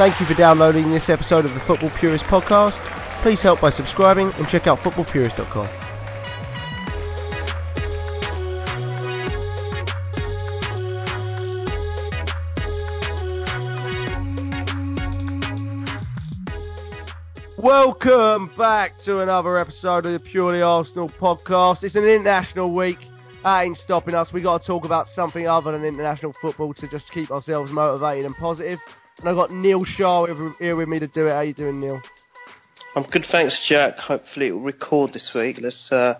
Thank you for downloading this episode of the Football Purist podcast. Please help by subscribing and check out footballpurist.com. Welcome back to another episode of the Purely Arsenal podcast. It's an international week. That ain't stopping us. We got to talk about something other than international football to just keep ourselves motivated and positive. And I've got Neil Shaw here- with me to do it. How you doing, Neil? I'm good, thanks, Jack. Hopefully it will record this week. Let's, uh,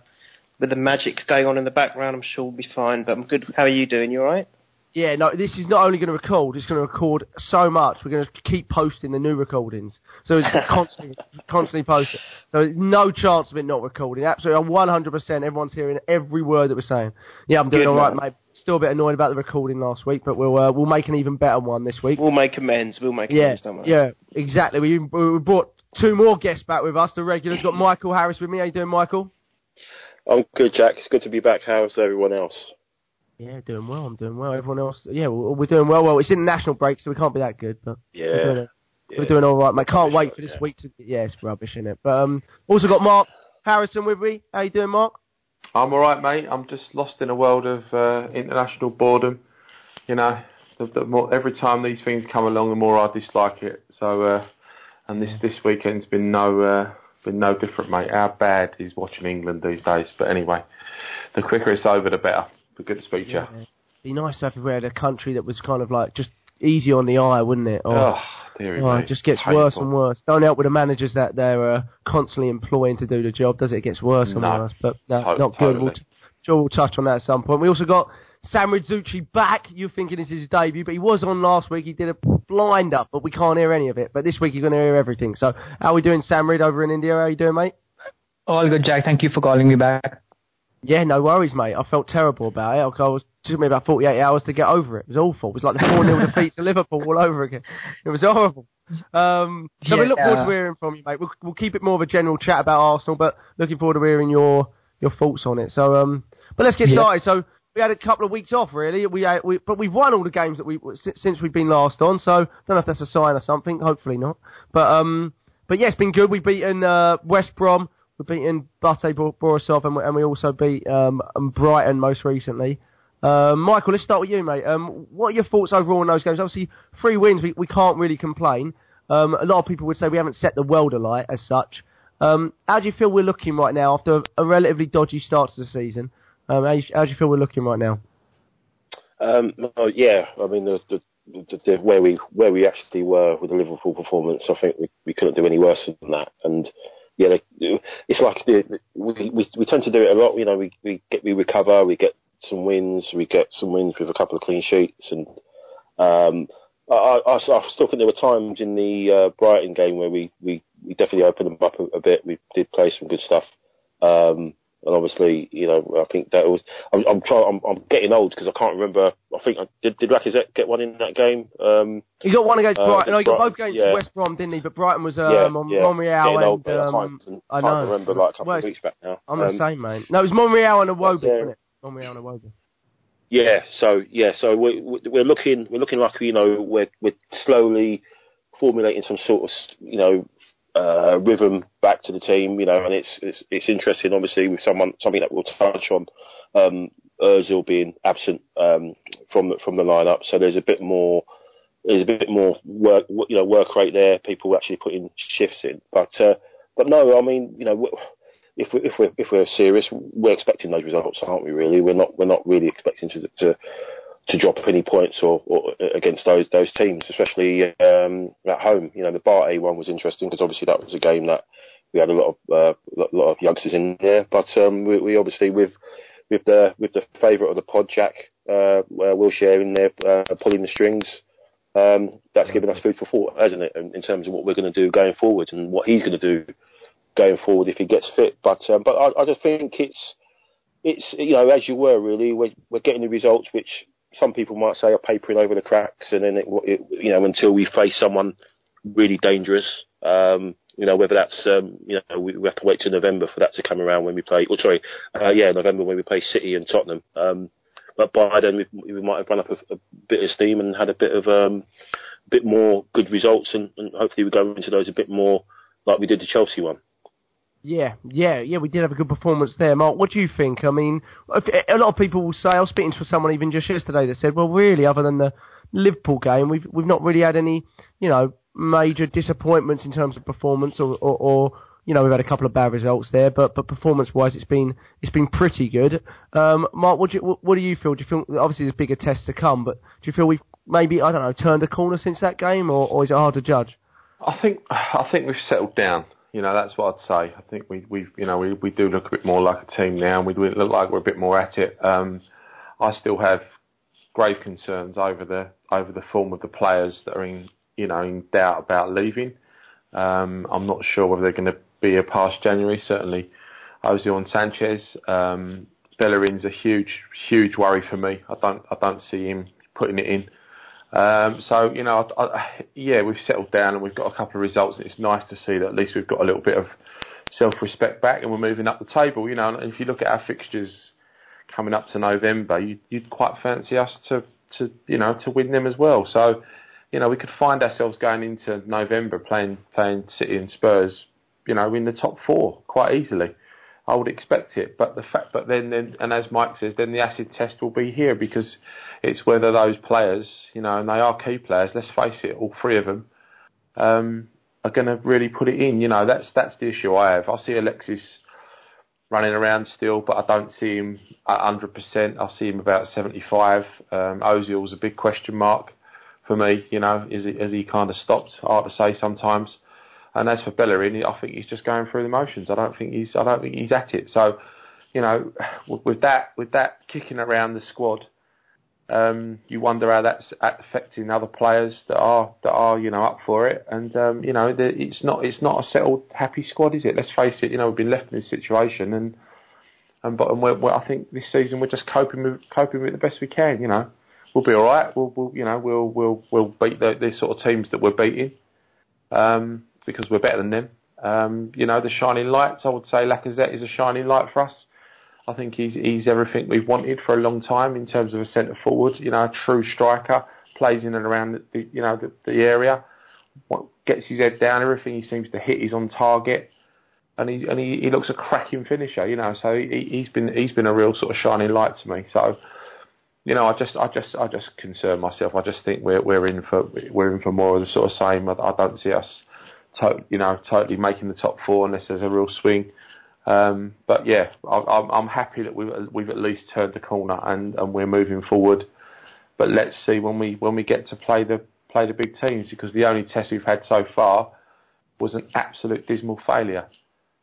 with the magic going on in the background, I'm sure we'll be fine. But I'm good. How are you doing? You all right? Yeah, no, this is not only going to record, it's going to record so much. We're going to keep posting the new recordings. So it's constantly, constantly posted. So there's no chance of it not recording. Absolutely, 100%. Everyone's hearing every word that we're saying. Yeah, I'm doing Good, all right, man. mate. Still a bit annoyed about the recording last week, but we'll uh, we'll make an even better one this week. We'll make amends. We'll make Yeah, amends, don't we? yeah, exactly. We, we brought two more guests back with us. The regulars got Michael Harris with me. How you doing, Michael? I'm good, Jack. It's good to be back. How's everyone else? Yeah, doing well. I'm doing well. Everyone else, yeah, we're, we're doing well. Well, it's international break, so we can't be that good, but we're doing, Yeah. we're doing all right, mate. Can't wait for this yeah. week to. Yeah, it's rubbish, isn't it? But um, also got Mark Harrison with me. How you doing, Mark? I'm alright, mate. I'm just lost in a world of uh, international boredom. You know, the, the more, every time these things come along, the more I dislike it. So, uh, and this this weekend's been no uh, been no different, mate. How bad is watching England these days? But anyway, the quicker it's over, the better. But good to speak to you. Be nice to have if we had a country that was kind of like just easy on the eye, wouldn't it? Or, Oh, dearie oh, it just gets Painful. worse and worse. Don't help with the managers that they're uh, constantly employing to do the job, does it? It gets worse and No. worse. But no, To- not good. We'll t- sure we'll touch on that at some point. We also got Sam Rizzucci back. You're thinking this is his debut, but he was on last week. He did a blind up, but we can't hear any of it. But this week you're going to hear everything. So how are we doing, Sam Reed, over in India? How are you doing, mate? All good, Jack. Thank you for calling me back. Yeah, no worries, mate. I felt terrible about it. I was it took me about 48 hours to get over it. It was awful. It was like the 4 0 defeat to Liverpool all over again. It was horrible. Um, so we look forward to hearing from you, mate. We'll, we'll keep it more of a general chat about Arsenal, but looking forward to hearing your your thoughts on it. So, um, but let's get Yeah. started. So we had a couple of weeks off, really. We, had, we but we've won all the games that we since we've been last on. So I don't know if that's a sign or something. Hopefully not. But um, but yeah, it's been good. We've beaten uh, West Brom. We've beaten Bate Borisov, and we, and we also beat um, Brighton most recently. Um, Michael, let's start with you, mate. Um, what are your thoughts overall on those games? Obviously, three wins, we, we can't really complain. Um, a lot of people would say we haven't set the world alight as such. Um, how do you feel we're looking right now after a, relatively dodgy start to the season? Um, how, you, how do you feel we're looking right now? Um, oh, yeah, I mean, the, the, the, the, where we where we actually were with the Liverpool performance, I think we, we couldn't do any worse than that. And yeah, they, it's like the, we, we we tend to do it a lot. You know, we we get we recover, we get some wins, we get some wins with a couple of clean sheets, and um, I, I, I still think there were times in the uh, Brighton game where we, we, we definitely opened them up a, a bit. We did play some good stuff. Um, and obviously, you know, I think that was. I'm, I'm trying. I'm, I'm getting old because I can't remember. I think I, did. Did Lacazette get one in that game? Um, He got one against Uh, Brighton. No, he got Brighton, both against yeah. West Brom, didn't he? But Brighton was um, yeah, on yeah. Monreal old and that um, time, and I can't remember like a couple Well, of weeks back now. I'm Um, the same, mate. No, it was Monreal and Iwobi, Yeah. wasn't it? Monreal and Iwobi. Yeah, so yeah, so we're we're looking we're looking like you know we're we're slowly formulating some sort of you know uh, rhythm back to the team, you know, and it's it's it's interesting, obviously, with someone something that we'll touch on. Um, Özil being absent um, from the, from the lineup, so there's a bit more there's a bit more work you know work rate there. People actually putting shifts in, but uh, but no, I mean you know. if we if we're if we're serious, we're expecting those results, aren't we? Really, we're not we're not really expecting to to to drop any points or, or against those those teams, especially um, at home. You know, the Bate one was interesting because obviously that was a game that we had a lot of uh, lot, of youngsters in there, but um, we, we obviously with with the with the favourite of the pod, Jack uh, uh, Wilshere in there uh, pulling the strings. Um, that's given us food for thought, hasn't it, in, in terms of what we're going to do going forward and what he's going to do going forward if he gets fit. But um, but I, I just think it's it's you know as you were really, we're, we're getting the results which some people might say are papering over the cracks, and then it, it you know until we face someone really dangerous. Um, you know whether that's um, you know we, we, have to wait till November for that to come around when we play. Well, sorry, uh, yeah, November when we play City and Tottenham. Um, but by then we, we might have run up a, a, bit of steam and had a bit of um, bit more good results, and, and hopefully we go into those a bit more like we did the Chelsea one. Yeah, yeah, yeah. We did have a good performance there, Mark. What do you think? I mean, a lot of people will say. I was speaking to someone even just yesterday that said, "Well, really, other than the Liverpool game, we've we've not really had any, you know, major disappointments in terms of performance, or, or, or you know, we've had a couple of bad results there, but but performance-wise, it's been it's been pretty good. Um, Mark, what do you what, what do you feel? Do you feel obviously there's bigger tests to come, but do you feel we've maybe I don't know turned a corner since that game, or, or is it hard to judge? I think I think we've settled down. You know, that's what I'd say. I think we we you know we we do look a bit more like a team now, and we look like we're a bit more at it. Um, I still have grave concerns over the over the form of the players that are in you know in doubt about leaving. Um, I'm not sure whether they're going to be a past January. Certainly, Ozil Sanchez. Um, Bellerin's a huge huge worry for me. I don't I don't see him putting it in. Um, so you know, I, I, yeah, we've settled down and we've got a couple of results, and it's nice to see that at least we've got a little bit of self-respect back, and we're moving up the table. You know, and if you look at our fixtures coming up to November, you, would quite fancy us to, to you know to win them as well. So you know, we could find ourselves going into November playing playing City and Spurs, you know, in the top four quite easily. I would expect it. But the fact, but then, then, and as Mike says, then the acid test will be here because it's whether those players, you know, and they are key players. Let's face it, all three of them um, are going to really put it in. You know, that's that's the issue I have. I see Alexis running around still, but I don't see him at 100%. I see him about 75. Um, Ozil's a big question mark for me. You know, is he, has he kind of stopped? Hard to say sometimes. And as for Bellerin, I think he's just going through the motions. I don't think he's I don't think he's at it. So, you know, with that with that kicking around the squad, um, you wonder how that's affecting other players that are that are you know up for it. And um, you know, the, it's not it's not a settled happy squad, is it? Let's face it. You know, we've been left in this situation, and and but and we're, we're, I think this season we're just coping with coping with it the best we can. You know, we'll be all right. We'll, we'll you know we'll we'll we'll beat the, the sort of teams that we're beating. Um, because we're better than them. Um, you know, the shining lights, I would say Lacazette is a shining light for us. I think he's, he's everything we've wanted for a long time in terms of a centre forward, you know, a true striker, plays in and around the, you know, the, the area, gets his head down, everything he seems to hit is on target. And he and he, he looks a cracking finisher, you know. So he, he's been he's been a real sort of shining light to me. So, you know, I just I just I just concern myself. I just think we're we're in for we're in for more of the sort of same. I, I don't see us to, you know, totally making the top four unless there's a real swing. Um, but yeah, I, I'm happy that we've we've at least turned the corner and, and we're moving forward. But let's see when we when we get to play the play the big teams because the only test we've had so far was an absolute dismal failure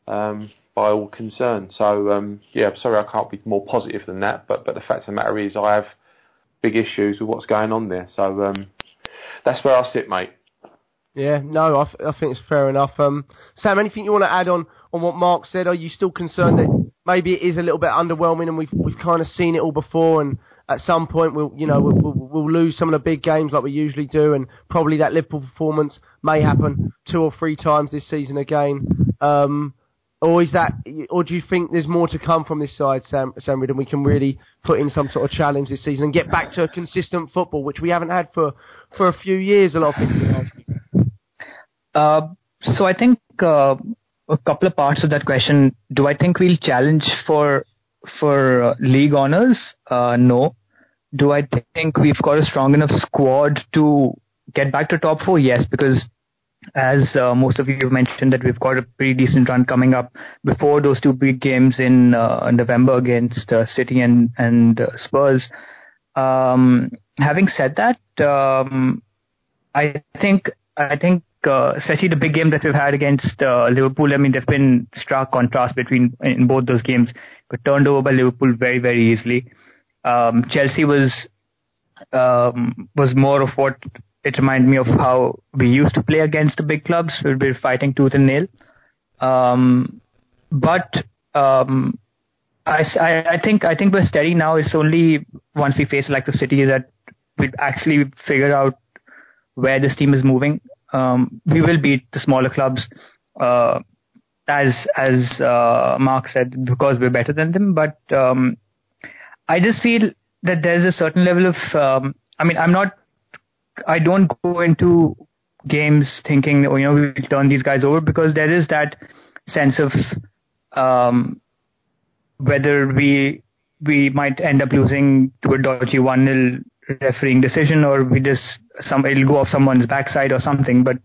um, by all concerned. So um, yeah, I'm sorry I can't be more positive than that. But but the fact of the matter is I have big issues with what's going on there. So um, that's where I sit, mate. Yeah, no, I, th- I think it's fair enough. Um, Sam, anything you want to add on, on what Mark said? Are you still concerned that maybe it is a little bit underwhelming and we've we've kind of seen it all before and at some point we'll you know we'll, we'll, we'll, lose some of the big games like we usually do and probably that Liverpool performance may happen two or three times this season again. Um, or is that, or do you think there's more to come from this side, Sam, Sam and we can really put in some sort of challenge this season and get back to consistent football, which we haven't had for, for a few years, a lot of people so I think uh, a couple of parts of that question. Do I think we'll challenge for for uh, league honors? Uh, no. Do I think we've got a strong enough squad to get back to top four? Yes, because as uh, most of you have mentioned that we've got a pretty decent run coming up before those two big games in uh, November against uh, City and and uh, Spurs. Um, having said that, um, I think I think uh, especially the big game that we've had against uh, Liverpool. I mean, there's been stark contrast between in both those games, but turned over by Liverpool very, very easily. Um, Chelsea was um, was more of what it reminded me of how we used to play against the big clubs. We were fighting tooth and nail. Um, but um, I, I think I think we're steady now. It's only once we face like the city that we actually figure out where this team is moving. Um, we will beat the smaller clubs, uh, as as uh, Mark said, because we're better than them. But um, I just feel that there's a certain level of. Um, I mean, I'm not. I don't go into games thinking, you know, we will turn these guys over because there is that sense of um, whether we we might end up losing to a dodgy one 0 refereeing decision or we just some it'll go off someone's backside or something. But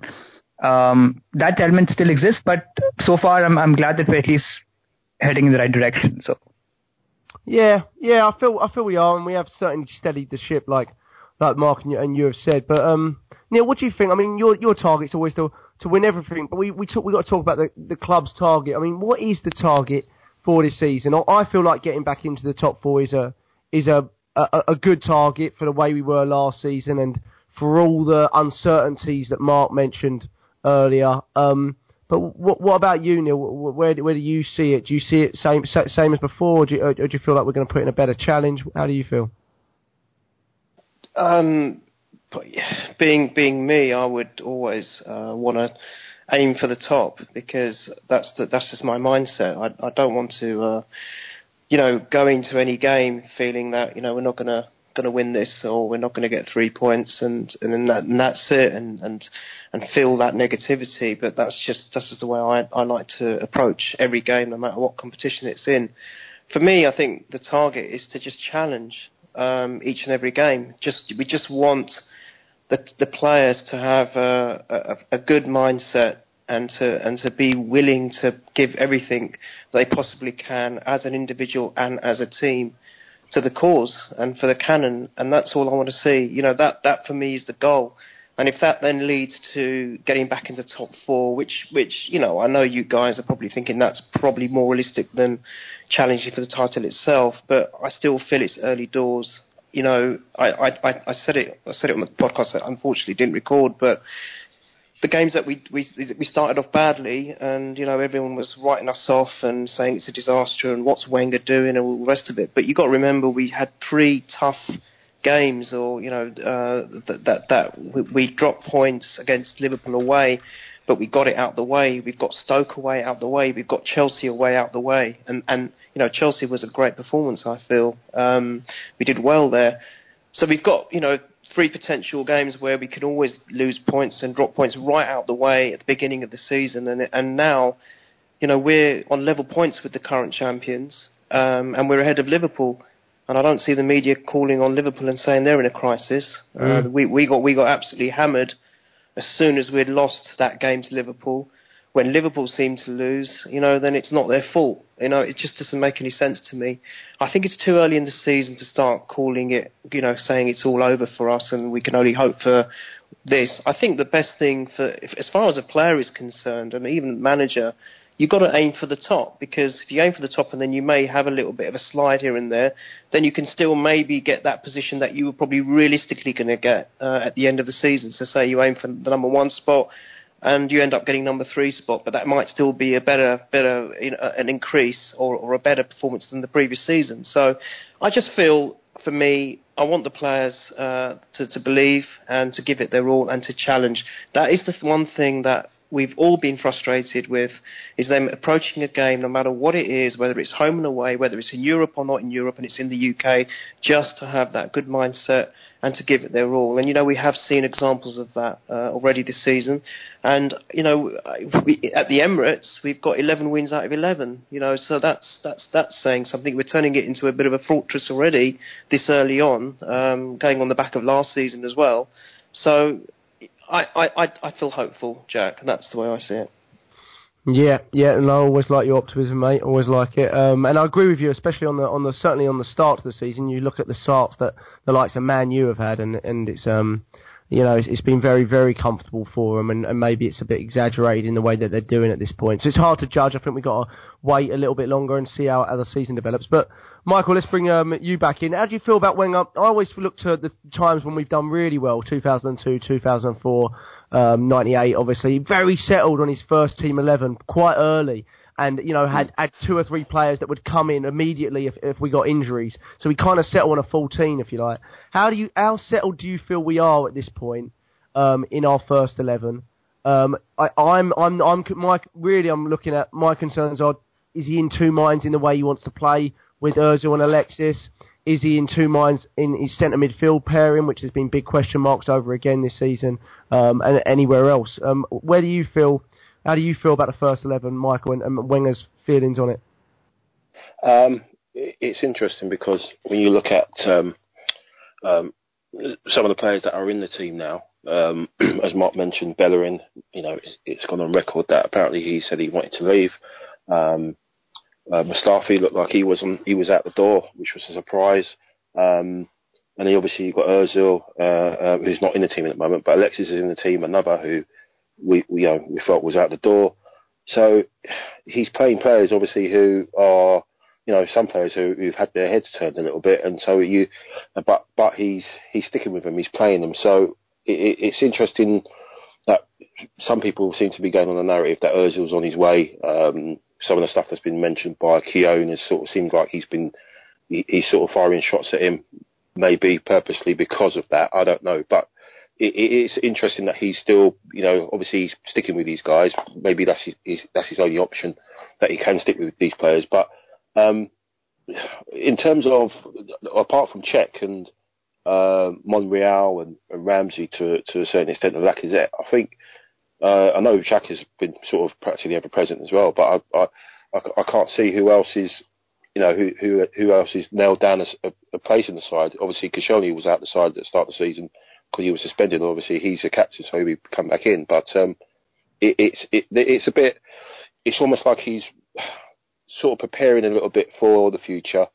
um, that element still exists. But so far, I'm I'm glad that we're at least heading in the right direction. So. Yeah, yeah, I feel I feel we are, and we have certainly steadied the ship, like like Mark and you, and you have said. But um, Neil, what do you think? I mean, your your target's always to to win everything, but we we talk, we got to talk about the the club's target. I mean, what is the target for this season? I feel like getting back into the top four is a is a a, a good target for the way we were last season and for all the uncertainties that Mark mentioned earlier. Um, but what, what about you, Neil? Where, where do you see it? Do you see it same same as before, or do you, or do you feel like we're going to put in a better challenge? How do you feel? Um, being being me, I would always uh, want to aim for the top because that's the, that's just my mindset. I, I don't want to, uh, you know, go into any game feeling that you know we're not going to win this or we're not to get three points and and that, and that's it and and and feel that negativity. But that's just that's just the way I I like to approach every game no matter what competition it's in. For me I think the target is to just challenge um, each and every game. Just we just want the the players to have a, a, a good mindset and to and to be willing to give everything they possibly can as an individual and as a team to the cause and for the cannon, and that's all I want to see. You know that that for me is the goal. And if that then leads to getting back into top four, which which you know I know you guys are probably thinking that's probably more realistic than challenging for the title itself, but I still feel it's early doors. You know, I I, I said it I said it on the podcast. I unfortunately didn't record, but the games that we, we we started off badly, and you know everyone was writing us off and saying it's a disaster and what's Wenger doing and all the rest of it. But you got to remember we had three tough games, or you know uh, that that, that we, dropped points against Liverpool away, but we got it out the way. We've got Stoke away out the way. We've got Chelsea away out the way, and and you know Chelsea was a great performance. I feel um, we did well there. So we've got you know three potential games where we could always lose points and drop points right out the way at the beginning of the season, and and now, you know, we're on level points with the current champions, um, and we're ahead of Liverpool. And I don't see the media calling on Liverpool and saying they're in a crisis. Mm. Uh, we we got we got absolutely hammered as soon as we'd lost that game to Liverpool when Liverpool seem to lose, you know, then it's not their fault. You know, it just doesn't make any sense to me. I think it's too early in the season to start calling it, you know, saying it's all over for us and we can only hope for this. I think the best thing for, if, as far as a player is concerned, and even manager, you've got to aim for the top because if you aim for the top and then you may have a little bit of a slide here and there, then you can still maybe get that position that you were probably realistically going to get uh, at the end of the season. So say you aim for the number one spot and you end up getting number three spot, but that might still be a better, better, you know, an increase or, or a better performance than the previous season. So, I just feel, for me, I want the players uh, to, to believe and to give it their all and to challenge. That is the one thing that we've all been frustrated with is them approaching a game, no matter what it is, whether it's home and away, whether it's in Europe or not in Europe, and it's in the UK, just to have that good mindset and to give it their all. And you know, we have seen examples of that uh, already this season. And you know, we, at the Emirates, we've got 11 wins out of 11. You know, so that's that's that's saying something. We're turning it into a bit of a fortress already this early on, um, going on the back of last season as well. So I, I, I feel hopeful, Jack, and that's the way I see it. Yeah, yeah, and I always like your optimism, mate. Always like it, um, and I agree with you, especially on the on the certainly on the start of the season. You look at the starts that the likes of Man U have had, and and it's um you know, it's, it's been very, very comfortable for them, and, and maybe it's a bit exaggerated in the way that they're doing at this point. So it's hard to judge. I think we've got to wait a little bit longer and see how, how the season develops. But Michael, let's bring um, you back in. How do you feel about when I always look to the times when we've done really well, 2002, 2004, um, 98, obviously. Very settled on his first team 11 quite early. And you know had had two or three players that would come in immediately if if we got injuries. So we kind of settle on a 14, if you like. How do you how settled do you feel we are at this point um, in our first 11? Um, I, I'm I'm I'm my really I'm looking at my concerns are is he in two minds in the way he wants to play with Özil and Alexis? Is he in two minds in his centre midfield pairing, which has been big question marks over again this season, um, and anywhere else? Um, where do you feel? How do you feel about the first eleven, Michael, and, and Wenger's feelings on it? Um, it's interesting because when you look at um, um, some of the players that are in the team now, um, as Mark mentioned, Bellerin, you know, it's, it's gone on record that apparently he said he wanted to leave. Um, uh, Mustafi looked like he was on, he was out the door, which was a surprise. Um, and then obviously you've got Özil, uh, uh, who's not in the team at the moment, but Alexis is in the team, another who we, we, you know, we felt was out the door. So he's playing players obviously who are, you know, some players who, who've had their heads turned a little bit, and so you, but but he's he's sticking with them, he's playing them. So it, it's interesting that some people seem to be going on the narrative that Özil's on his way. Um, some of the stuff that's been mentioned by Keown has sort of seemed like he's been he, he's sort of firing shots at him, maybe purposely because of that. I don't know, but it's interesting that he's still, you know, obviously he's sticking with these guys. Maybe that's his, his that's his only option that he can stick with these players. But um, in terms of apart from Cech and uh, Monreal and, and Ramsey to to a certain extent, and Lacazette, I think uh, I know Jack has been sort of practically ever present as well, but I, I, I can't see who else is, you know, who who who else is nailed down a, a place in the side. Obviously, Koscielny was out the side at the start of the season because he was suspended. Obviously, he's a captain, so he'll come back in. But um, it, it's it, it's a bit, it's almost like he's sort of preparing a little bit for the future.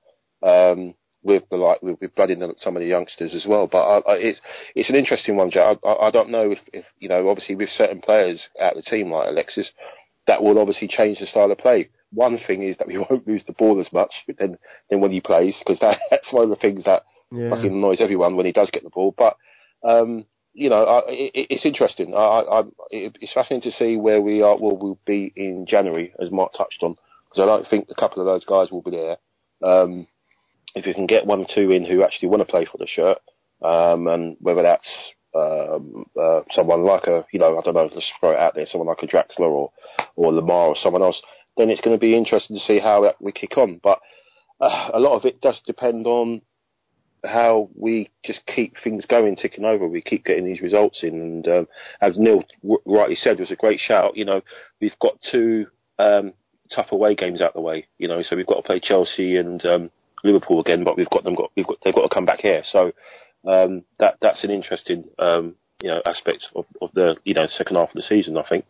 Um, with the like with, with blooding some of the youngsters as well. But I, I, it's it's an interesting one, Jack. I, I, don't know if, if you know, obviously with certain players out of the team like Alexis, that will obviously change the style of play. One thing is that we won't lose the ball as much than than when he plays because that, that's one of the things that yeah. fucking annoys everyone when he does get the ball. But um, you know, I, it, it's interesting. I, I, it's fascinating to see where we are. Will we'll be in January, as Mark touched on, because I don't think a couple of those guys will be there. Um, if you can get one or two in who actually want to play for the shirt, um, and whether that's um, uh, someone like a, you know, I don't know, let's throw it out there, someone like a Draxler or or Lemar or someone else, then it's going to be interesting to see how that we kick on. But uh, a lot of it does depend on how we just keep things going, ticking over. We keep getting these results in, and um, as Neil rightly said, it was a great shout. You know, we've got two um, tough away games out the way. You know, so we've got to play Chelsea and um, Liverpool again, but we've got them got we've got they've got to come back here. So um, that that's an interesting um, you know aspect of, of the you know second half of the season. I think.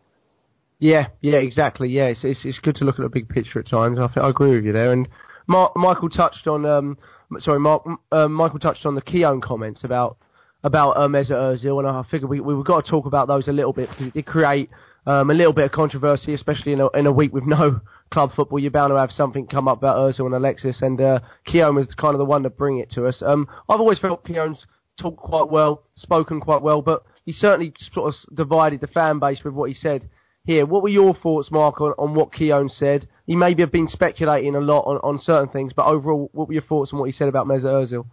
Yeah, yeah, exactly. Yeah, it's it's, it's good to look at the big picture at times. I I agree with you there. And Michael touched on um, sorry, Mark, uh, Michael touched on the Keown comments about about uh, Mesut Ozil, and I figured we we've got to talk about those a little bit because it did create um, a little bit of controversy, especially in a, in a week with no club football. You're bound to have something come up about Ozil and Alexis, and uh, Keown was kind of the one to bring it to us. Um, I've always felt Keown's talked quite well, spoken quite well, but he certainly sort of divided the fan base with what he said here. What were your thoughts, Mark, on, on what Keown said? He maybe have been speculating a lot on, on certain things, but overall, what were your thoughts on what he said about Mesut Ozil?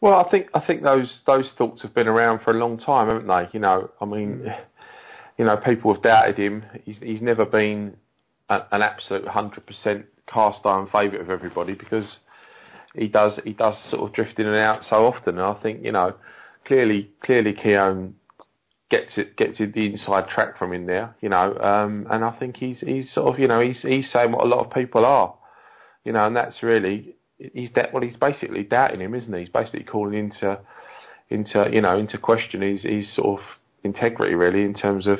Well, I think I think those those thoughts have been around for a long time, haven't they? You know, I mean, mm you know, people have doubted him. He's he's never been a, an absolute hundred percent cast iron favourite of everybody because he does he does sort of drift in and out so often. And I think you know, clearly clearly Keown gets it gets it the inside track from in there. You know, um, and I think he's he's sort of you know he's he's saying what a lot of people are. You know, and that's really he's that well he's basically doubting him, isn't he? He's basically calling into into you know into question his his sort of integrity really in terms of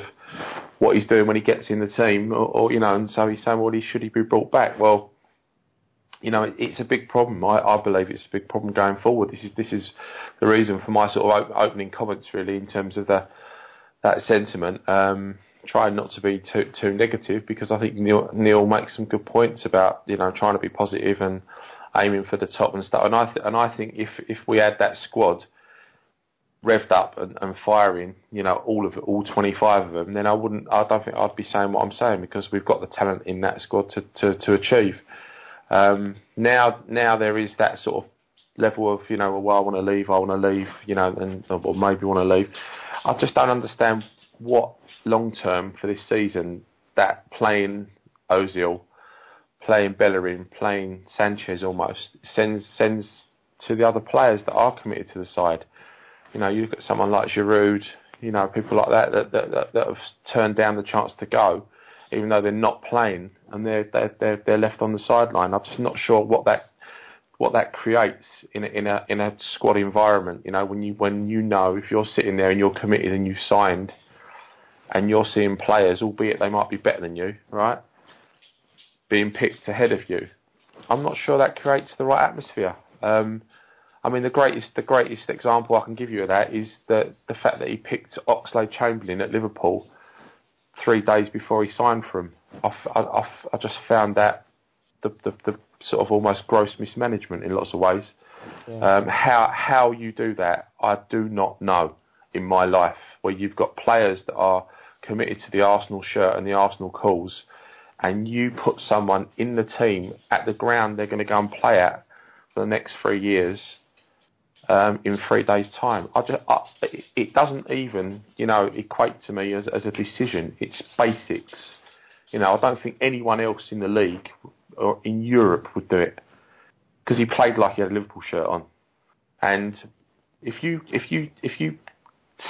what he's doing when he gets in the team, or, or you know, and so he's saying, well, he should he be brought back? Well, you know, it, it's a big problem. I, I believe it's a big problem going forward. This is this is the reason for my sort of opening comments really in terms of the that sentiment. Um, trying not to be too too negative because I think Neil Neil makes some good points about you know trying to be positive and aiming for the top and stuff. And I th- and I think if if we had that squad revved up and, and firing, you know, all of it, all 25 of them, then I wouldn't, I don't think I'd be saying what I'm saying because we've got the talent in that squad to, to, to achieve. Um, now, now there is that sort of level of, you know, well, I want to leave, I want to leave, you know, and or maybe want to leave. I just don't understand what long term for this season that playing Ozil, playing Bellerin, playing Sanchez almost sends sends to the other players that are committed to the side. You know, you look at someone like Giroud, you know, people like that that, that, that, that have turned down the chance to go, even though they're not playing and they're they're they're, they're left on the sideline. I'm just not sure what that what that creates in a, in a in a squad environment. You know, when you when you know if you're sitting there and you're committed and you've signed, and you're seeing players, albeit they might be better than you, right, being picked ahead of you. I'm not sure that creates the right atmosphere. Um, I mean, the greatest the greatest example I can give you of that is the the fact that he picked Oxlade Chamberlain at Liverpool three days before he signed for him. I, I, I just found that the, the, the sort of almost gross mismanagement in lots of ways. Yeah. Um, how how you do that, I do not know in my life. Where you've got players that are committed to the Arsenal shirt and the Arsenal cause, and you put someone in the team at the ground they're going to go and play at for the next three years um, in three days' time. I just, I, it doesn't even, you know, equate to me as, as a decision. It's basics. You know, I don't think anyone else in the league or in Europe would do it because he played like he had a Liverpool shirt on. And if you if you if you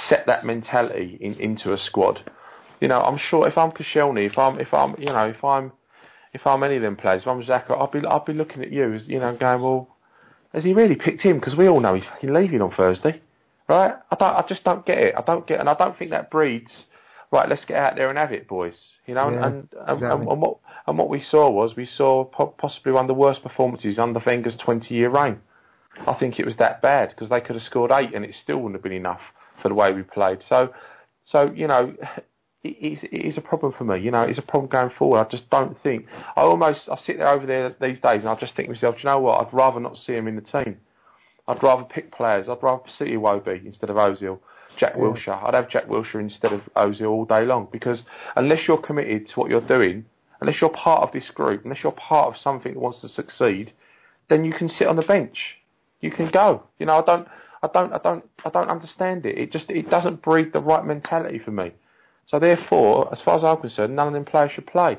set that mentality in, into a squad, you know, I'm sure if I'm Koscielny, if I'm if I'm you know if I'm if I'm any of them players, if I'm Xhaka, I'll be I'll be looking at you as you know, going, well, has he really picked him? Because we all know he's fucking leaving on Thursday, right? I don't, I just don't get it. I don't get, and I don't think that breeds. Right, let's get out there and have it, boys. You know, Yeah, and, and, exactly. and, and what and what we saw was we saw po- possibly one of the worst performances under Wenger's 20-year reign. I think it was that bad because they could have scored eight and it still wouldn't have been enough for the way we played. So, so you know, it is, it is a problem for me. You know, it's a problem going forward. I just don't think. I almost I sit there over there these days and I just think to myself, "Do you know what? I'd rather not see him in the team. I'd rather pick players. I'd rather see Iwobi instead of Ozil. Jack Yeah. Wilshere. I'd have Jack Wilshere instead of Ozil all day long because unless you're committed to what you're doing, unless you're part of this group, unless you're part of something that wants to succeed, then you can sit on the bench. You can go. You know, I don't, I don't, I don't, I don't understand it. It just, it doesn't breed the right mentality for me. So therefore, as far as I'm concerned, none of them players should play.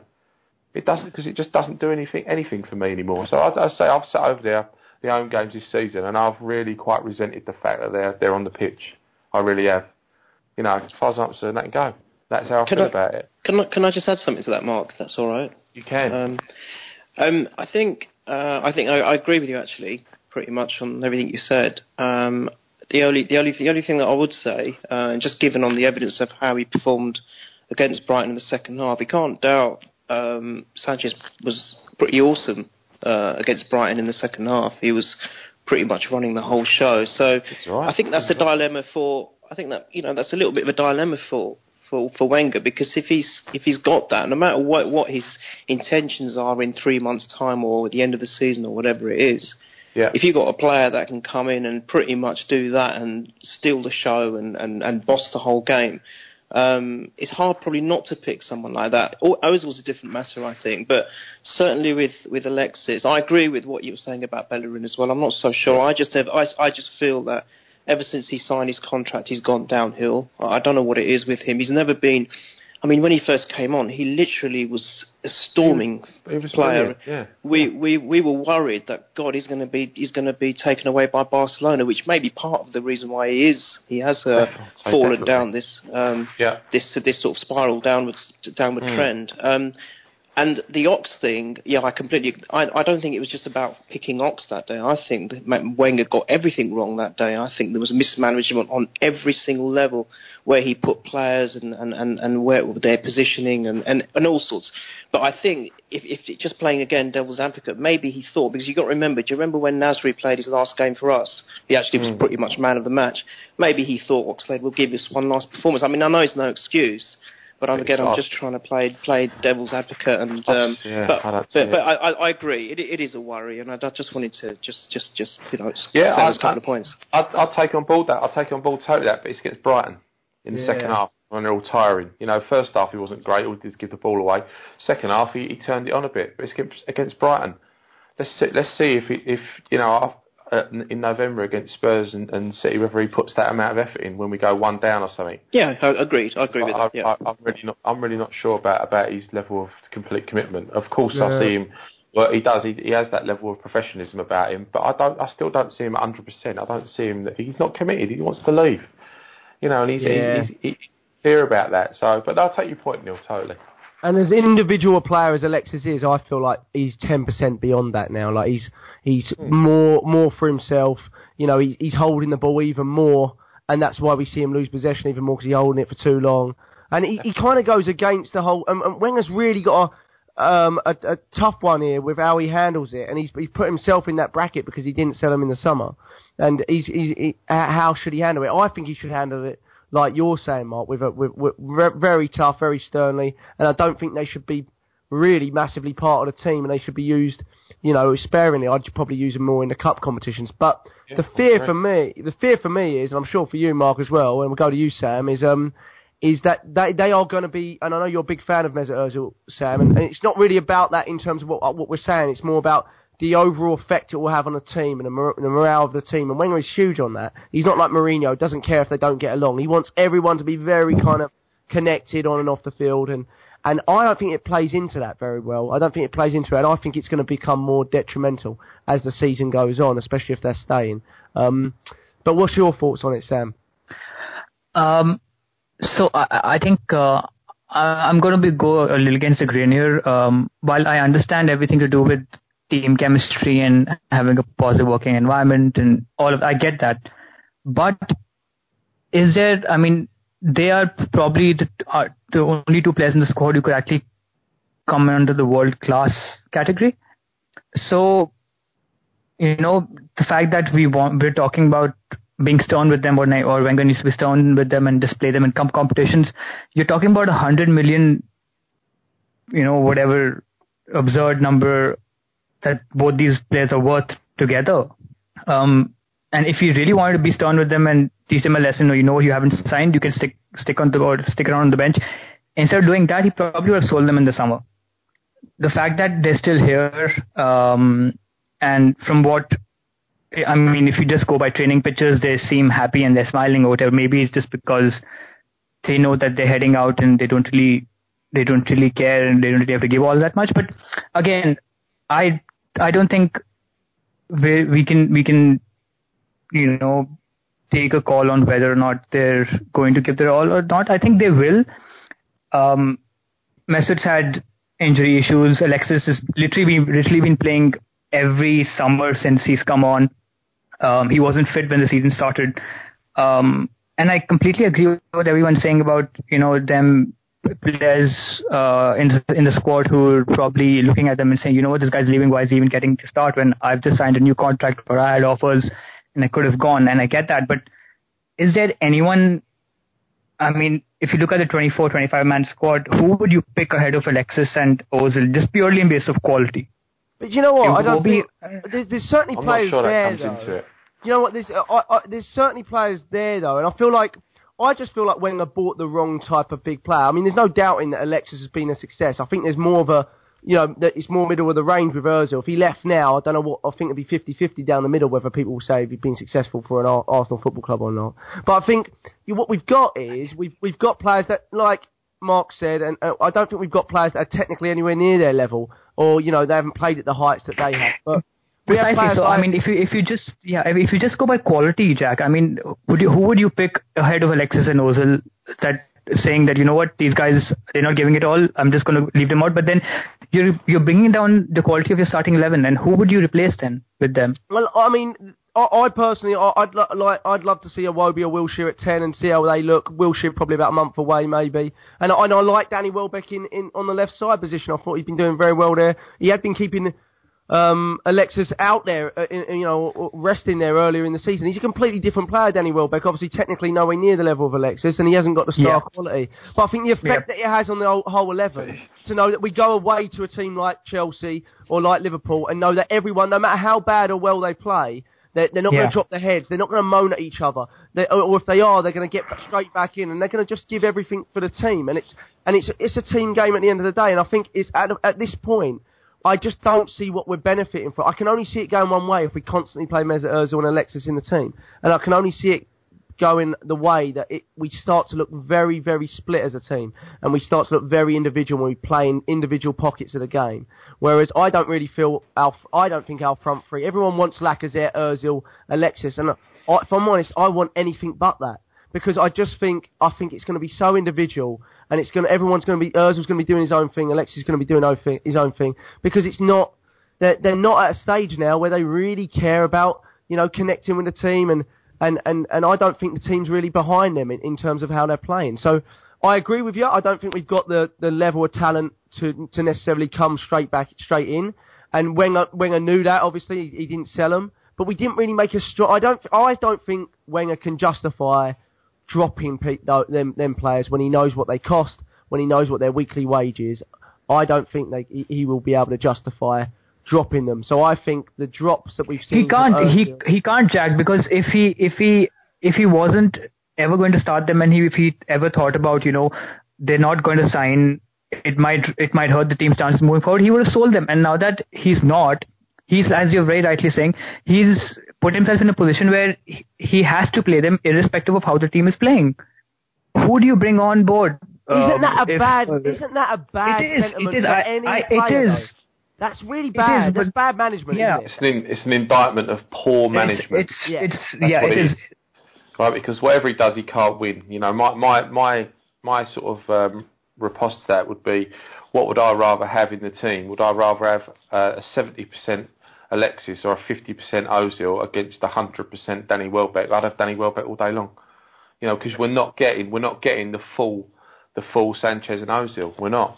It doesn't because it just doesn't do anything anything for me anymore. So I, I say I've sat over there the home games this season, and I've really quite resented the fact that they're they're on the pitch. I really have. You know, as far as I'm concerned, let them go. That's how I Can feel I- about it. Can I, can I just add something to that, Mark? That's all right. You can. Um, um, I think uh, I think I, I agree with you actually, pretty much on everything you said. Um, the only the only the only thing that I would say, uh, and just given on the evidence of how he performed against Brighton in the second half, we can't doubt um, Sanchez was pretty awesome uh, against Brighton in the second half. He was pretty much running the whole show. So right. I think that's a dilemma for. I think that you know that's a little bit of a dilemma for for for Wenger because if he's if he's got that, no matter what what his intentions are in three months' time or at the end of the season or whatever it is, yeah. if you've got a player that can come in and pretty much do that and steal the show and, and, and boss the whole game, um, it's hard probably not to pick someone like that. O- Ozil's a different matter, I think, but certainly with, with Alexis, I agree with what you were saying about Bellerin as well. I'm not so sure. I just have, I, I just feel that ever since he signed his contract, he's gone downhill. I don't know what it is with him. He's never been. I mean, when he first came on, he literally was a storming He was player. yeah. We, we we were worried that God is going to be he's going to be taken away by Barcelona, which may be part of the reason why he is he has uh, fallen definitely. down this um, Yeah. this this sort of spiral downwards downward Mm. trend. Um, and the Ox thing, yeah, I completely. I, I don't think it was just about picking Ox that day. I think that Wenger got everything wrong that day. I think there was mismanagement on every single level where he put players and, and, and, and where their positioning and, and, and all sorts. But I think if, if just playing again devil's advocate, maybe he thought because you got to remember. Do you remember when Nasri played his last game for us? He actually was mm. pretty much man of the match. Maybe he thought Oxlade will give us one last performance. I mean, I know it's no excuse. But I'm, again, I'm just trying to play play devil's advocate, and um, yeah, but I but, but. I, I, I agree. It, it is a worry, and I, I just wanted to just just just you know Yeah, say I- those couple of points. I'll, I'll take on board that. I'll take on board totally that, but it's against Brighton in the Yeah. second half when they're all tiring. You know, first half he wasn't great, all he did was give the ball away. Second half he, he turned it on a bit, but it's against, against Brighton. Let's see, let's see if he, if you know uh, in November against Spurs and, and City whether he puts that amount of effort in when we go one down or something. Yeah, I, agreed. I agree with I, that. Yeah. I, I'm really not. I'm really not sure about about his level of complete commitment. Of course, I see him. Well, he does. He, he has that level of professionalism about him, but I don't. I still don't see him 100. percent I don't see him. He's not committed. He wants to leave. You know, and he's, Yeah. he's, he's clear about that. So, but I'll take your point, Neil. Totally. And as an individual player as Alexis is, I feel like he's ten percent beyond that now. Like he's he's more more for himself. You know, he's he's holding the ball even more, and that's why we see him lose possession even more because he's holding it for too long. And he, he kind of goes against the whole. And, and Wenger's really got a, um, a a tough one here with how he handles it, and he's he's put himself in that bracket because he didn't sell him in the summer. And he's he's he, how should he handle it? I think he should handle it like you're saying, Mark, with a with, with ve- very tough, very sternly, and I don't think they should be really massively part of the team, and they should be used, you know, sparingly. I'd probably use them more in the cup competitions. But the fear for me, the fear for me is, and I'm sure for you, Mark, as well, and we'll go to you, Sam, is um. Is that they they are going to be, and I know you're a big fan of Mesut Ozil, Sam, and, and it's not really about that in terms of what what we're saying. It's more about the overall effect it will have on the team and the, mor- the morale of the team. And Wenger is huge on that. He's not like Mourinho; doesn't care if they don't get along. He wants everyone to be very kind of connected on and off the field. And and I don't think it plays into that very well. I don't think it plays into it. I think it's going to become more detrimental as the season goes on, especially if they're staying. Um, but what's your thoughts on it, Sam? Um, so I, I think uh, I'm going to be go a little against the grain here. Um, while I understand everything to do with team chemistry and having a positive working environment and all of, I get that. But is there? I mean, they are probably the, are the only two players in the squad who could actually come under the world class category. So, you know, the fact that we want we're talking about being stern with them or, or Wenger needs to be stern with them and display them in com- competitions. You're talking about a hundred million, you know, whatever absurd number that both these players are worth together. Um, and if you really wanted to be stern with them and teach them a lesson, or you know you haven't signed, you can stick stick on the or stick around on the bench. Instead of doing that, he probably would have sold them in the summer. The fact that they're still here, um, and from what I mean, if you just go by training pictures, they seem happy and they're smiling or whatever. Maybe it's just because they know that they're heading out and they don't really they don't really care and they don't really have to give all that much. But again, I I don't think we we can we can you know take a call on whether or not they're going to give their all or not. I think they will. Um, Mesut's had injury issues. Alexis has literally been, literally been playing every summer since he's come on. Um, he wasn't fit when the season started. Um, and I completely agree with what everyone's saying about, you know, them players uh, in, the, in the squad who are probably looking at them and saying, you know what, this guy's leaving. Why is he even getting to start when I've just signed a new contract or I had offers and I could have gone? And I get that. But is there anyone, I mean, if you look at the 24, 25 man squad, who would you pick ahead of Alexis and Ozil just purely in base of quality? But you know what? It I don't be- think there's, there's certainly I'm not players sure that there comes though. into it. You know what? There's uh, I, I, there's certainly players there though, and I feel like I just feel like Wenger bought the wrong type of big player. I mean, there's no doubting that Alexis has been a success. I think there's more of a you know that it's more middle of the range with Ozil. If he left now, I don't know what I think it'd be 50-50 down the middle whether people will say he's been successful for an Arsenal football club or not. But I think what we've got is we've we've got players that like Mark said, and I don't think we've got players that are technically anywhere near their level, or you know they haven't played at the heights that they have. But Precisely. So I mean, if you if you just yeah, if you just go by quality, Jack. I mean, would you who would you pick ahead of Alexis and Ozil? That saying that you know what these guys they're not giving it all. I'm just going to leave them out. But then you're you're bringing down the quality of your starting eleven, and who would you replace then with them? Well, I mean, I, I personally, I, I'd lo- like, I'd love to see Iwobi or Wilshere at ten and see how they look. Wilshere probably about a month away, maybe. And I, and I like Danny Welbeck in, in on the left side position. I thought he'd been doing very well there. He had been keeping um, Alexis out there, uh, in, you know, resting there earlier in the season. He's a completely different player, Danny Welbeck. Obviously, technically nowhere near the level of Alexis, and he hasn't got the star Yeah. quality. But I think the effect that it has on the whole, whole eleven to know that we go away to a team like Chelsea or like Liverpool and know that everyone, no matter how bad or well they play. They're, they're not going to drop their heads. They're not going to moan at each other. They, or, or if they are, they're going to get straight back in, and they're going to just give everything for the team. And it's and it's it's a team game at the end of the day. And I think it's at at this point, I just don't see what we're benefiting from. I can only see it going one way if we constantly play Mesut Ozil and Alexis in the team, and I can only see it going the way that it, we start to look very, very split as a team, and we start to look very individual when we play in individual pockets of the game. Whereas I don't really feel our, I don't think our front three. Everyone wants Lacazette, Ozil, Alexis, and I, if I'm honest, I want anything but that because I just think I think it's going to be so individual, and it's going to everyone's going to be Ozil's going to be doing his own thing, Alexis is going to be doing his own thing because it's not they're they're not at a stage now where they really care about you know connecting with the team and and and, and I don't think the team's really behind them in, in terms of how they're playing. So I agree with you. I don't think we've got the, the level of talent to to necessarily come straight back straight in. And Wenger Wenger knew that. Obviously, he, he didn't sell them, but we didn't really make a strong. I don't I don't think Wenger can justify dropping pe- them them players when he knows what they cost, when he knows what their weekly wage is. I don't think they, he, will be able to justify dropping them. So I think the drops that we've seen. he can't he he can't jack because if he if he if he wasn't ever going to start them and he if he ever thought about you know they're not going to sign it might it might hurt the team's chances moving forward he would have sold them and now that he's not he's as you're very rightly saying he's put himself in a position where he, he has to play them irrespective of how the team is playing who do you bring on board Isn't Um, that a if- bad? Isn't that a bad It is. It is. I- I- it player, is. though? That's really is, bad. That's bad management, Yeah. isn't it? It's an it's an indictment of poor management. it's it's, Yeah. it's That's yeah what it is right? Because whatever he does, he can't win. You know, my my my my sort of um, riposte to that would be, what would I rather have in the team? Would I rather have uh, a seventy percent Alexis or a fifty percent Ozil against a hundred percent Danny Welbeck? I'd have Danny Welbeck all day long. You know, because we're not getting we're not getting the full the full Sanchez and Ozil. We're not.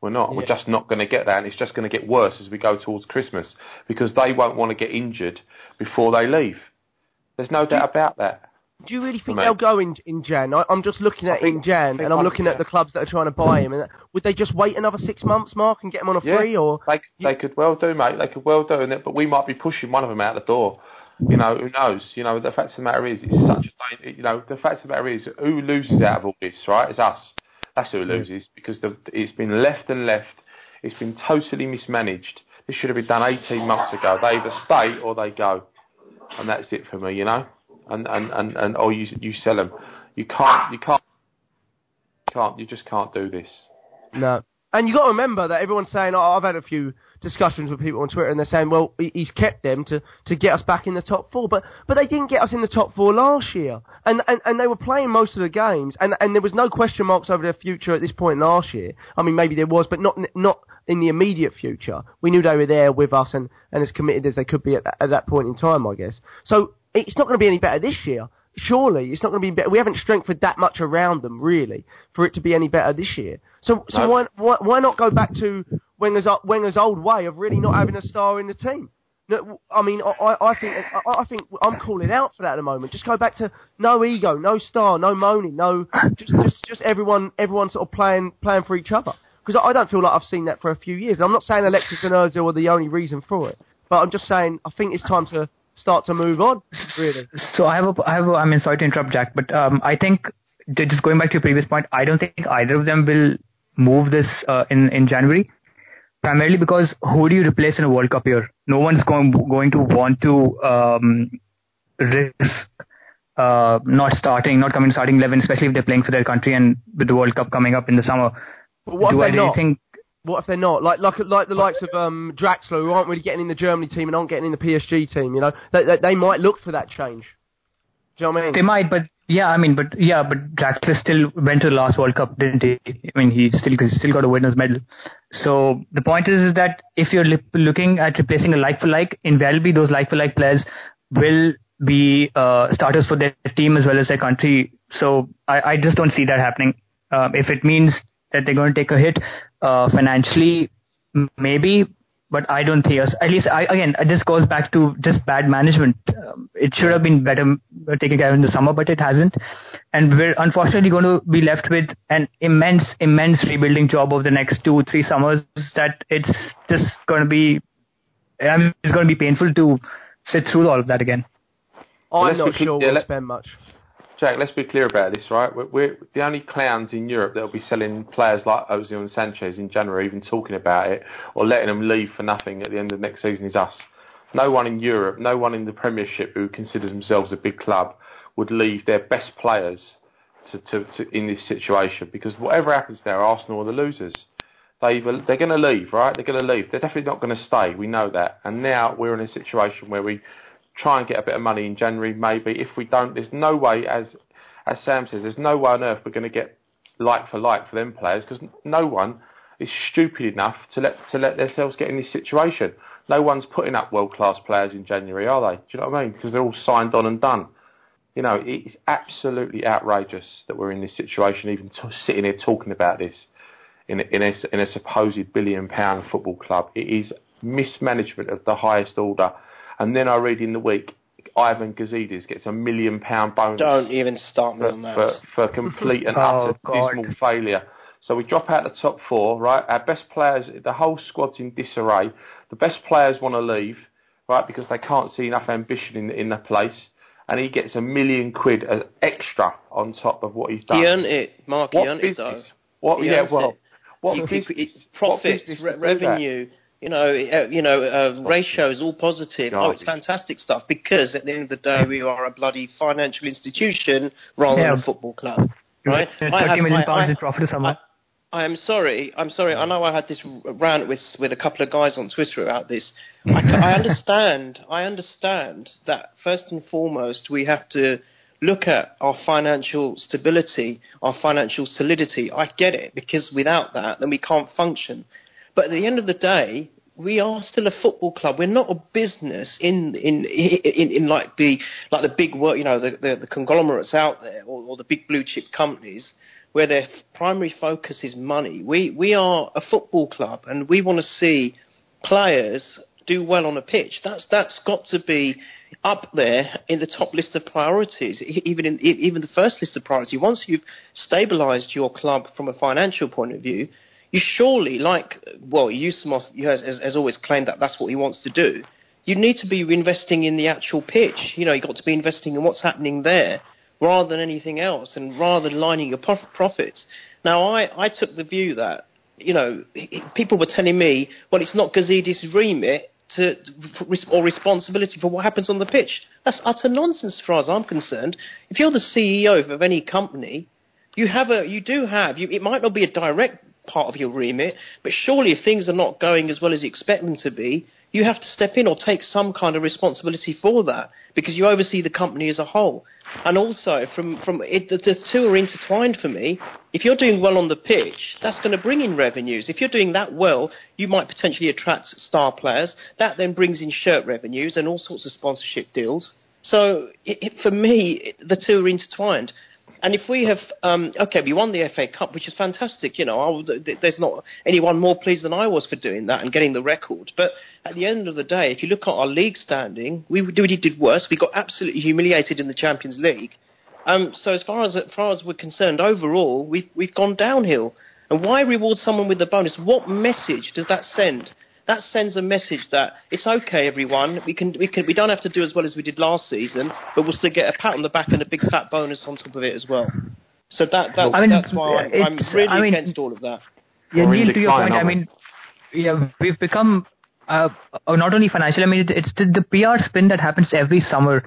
We're not. We're just not going to get that, and it's just going to get worse as we go towards Christmas because they won't want to get injured before they leave. There's no doubt about that. Do you really think Mate. they'll go in in Jan? I, I'm just looking at think- in Jan, and I'm looking at the clubs that are trying to buy him. And would they just wait another six months, Mark, and get him on a Yeah, free? Or they they could well do, mate. They could well do, and it, but we might be pushing one of them out the door. You know, who knows? You know, the fact of the matter is, it's such a you know, the fact of the matter is, who loses out of all this, right? It's us. That's who loses because the, it's been left and left. It's been totally mismanaged. This should have been done 18 months ago. They either stay or they go, and that's it for me. You know, and and and, and or you you sell them. You can't you can't can't you just can't do this. no? And you got to remember that everyone's saying. Oh, I've had a few discussions with people on Twitter, and they're saying, "Well, he's kept them to, to get us back in the top four. But but they didn't get us in the top four last year, and and, and they were playing most of the games, and and there was no question marks over their future at this point last year. I mean, maybe there was, but not not in the immediate future. We knew they were there with us, and, and as committed as they could be at, at that point in time, I guess. So it's not going to be any better this year. Surely it's not going to be better. We haven't strengthened that much around them, really, for it to be any better this year. So, so No. why, why why not go back to Wenger's Wenger's old way of really not having a star in the team? No, I mean, I, I think I, I think I'm calling out for that at the moment. Just go back to no ego, no star, no moaning, no just just just everyone everyone sort of playing playing for each other. Because I, I don't feel like I've seen that for a few years. And I'm not saying Alexis and Ozil are the only reason for it, but I'm just saying I think it's time to start to move on. Really, So I have a, I have a, I mean, sorry to interrupt, Jack, but um, I think just going back to your previous point, I don't think either of them will move this uh, in in January. Primarily because who do you replace in a World Cup year? No one's going going to want to um, risk uh, not starting, not coming starting eleven, especially if they're playing for their country and with the World Cup coming up in the summer. do I really not? think? What if they're not? Like like like the likes of um, Draxler, who aren't really getting in the Germany team and aren't getting in the PSG team. You know, they, they, they might look for that change. Do you know what I mean? They might, but yeah, I mean, but yeah, but Draxler still went to the last World Cup, didn't he? I mean, he still he still got a winner's medal. So the point is, is that if you're li- looking at replacing a like for like, invariably those like for like players will be uh, starters for their team as well as their country. So I, I just don't see that happening. Um, if it means that they're going to take a hit uh, financially, maybe, but I don't think us. At least, I, again, this goes back to just bad management. Um, it should have been better taken care of in the summer, but it hasn't. And we're unfortunately going to be left with an immense, immense rebuilding job over the next two, three summers. That it's just going to be, I mean, it's going to be painful to sit through all of that again. I'm not sure we'll spend much. Jack, let's be clear about this, right? We're, we're the only clowns in Europe that will be selling players like Ozil and Sanchez in January, even talking about it, or letting them leave for nothing at the end of next season is us. No one in Europe, no one in the Premiership who considers themselves a big club would leave their best players to, to, to in this situation because whatever happens there, Arsenal are the losers. They they're going to leave, right? They're going to leave. They're definitely not going to stay. We know that. And now we're in a situation where we try and get a bit of money in January, maybe. If we don't, there's no way, as as Sam says, there's no way on earth we're going to get like for like for them players because no one is stupid enough to let to let themselves get in this situation. No one's putting up world class players in January, are they? Do you know what I mean? Because they're all signed on and done. You know, it's absolutely outrageous that we're in this situation, even t- sitting here talking about this in in a, in a supposed billion pound football club. It is mismanagement of the highest order and then I read in the week Ivan Gazidis gets a million pound bonus. Don't even start me for, on that. For, for complete and oh, utter God. dismal failure. So we drop out the top four, right? Our best players, the whole squad's in disarray. The best players want to leave, right, because they can't see enough ambition in in the place. And he gets a million quid as extra on top of what he's done. He earned it, Mark. what he earned business? it, though. What? He yeah, well, it. what He- he- business? it's what profits, business re- would do that? Revenue. You know, uh, you know, uh, ratios all positive. Oh, it's fantastic stuff because at the end of the day, we are a bloody financial institution rather Yeah. than a football club, right? Thirty I have- million I- pounds I- in profit a summer. I am sorry. I'm sorry. I know I had this rant with with a couple of guys on Twitter about this. I understand. I understand that first and foremost we have to look at our financial stability, our financial solidity. I get it because without that, then we can't function. But at the end of the day, we are still a football club. We're not a business in in in, in like the like the big work, you know, the, the, the conglomerates out there or, or the big blue chip companies where their primary focus is money. We we are a football club, and we want to see players do well on a pitch. That's that's got to be up there in the top list of priorities, even in even the first list of priorities. Once you've stabilised your club from a financial point of view, you surely, like well, has, has, has always claimed that that's what he wants to do. You need to be investing in the actual pitch. You know, you've got to be investing in what's happening there rather than anything else, and rather than lining your prof- profits. Now, I, I took the view that you know people were telling me, well, it's not Gazidis' remit to, or responsibility for what happens on the pitch. That's utter nonsense, as far as I'm concerned. If you're the CEO of any company, you have a, you do have, you, it might not be a direct part of your remit, but surely if things are not going as well as you expect them to be, you have to step in or take some kind of responsibility for that because you oversee the company as a whole. And also, from from it, the, the two are intertwined for me. If you're doing well on the pitch, that's going to bring in revenues. If you're doing that well, you might potentially attract star players. That then brings in shirt revenues and all sorts of sponsorship deals. So, it, it, for me, the two are intertwined. And if we have, um, okay, we won the FA Cup, which is fantastic. You know, would, there's not anyone more pleased than I was for doing that and getting the record. But at the end of the day, if you look at our league standing, we, we did worse. We got absolutely humiliated in the Champions League. Um, so as far as as far as we're concerned, overall, we've we've gone downhill. And why reward someone with the bonus? What message does that send? That sends a message that it's okay, everyone. We can we can we don't have to do as well as we did last season, but we'll still get a pat on the back and a big fat bonus on top of it as well. So that that's, I mean, that's why I'm, I'm really I mean- against all of that. Yeah, Neil, to your point, I mean, yeah, we've become uh, uh, not only financial. I mean, it, it's the, the PR spin that happens every summer.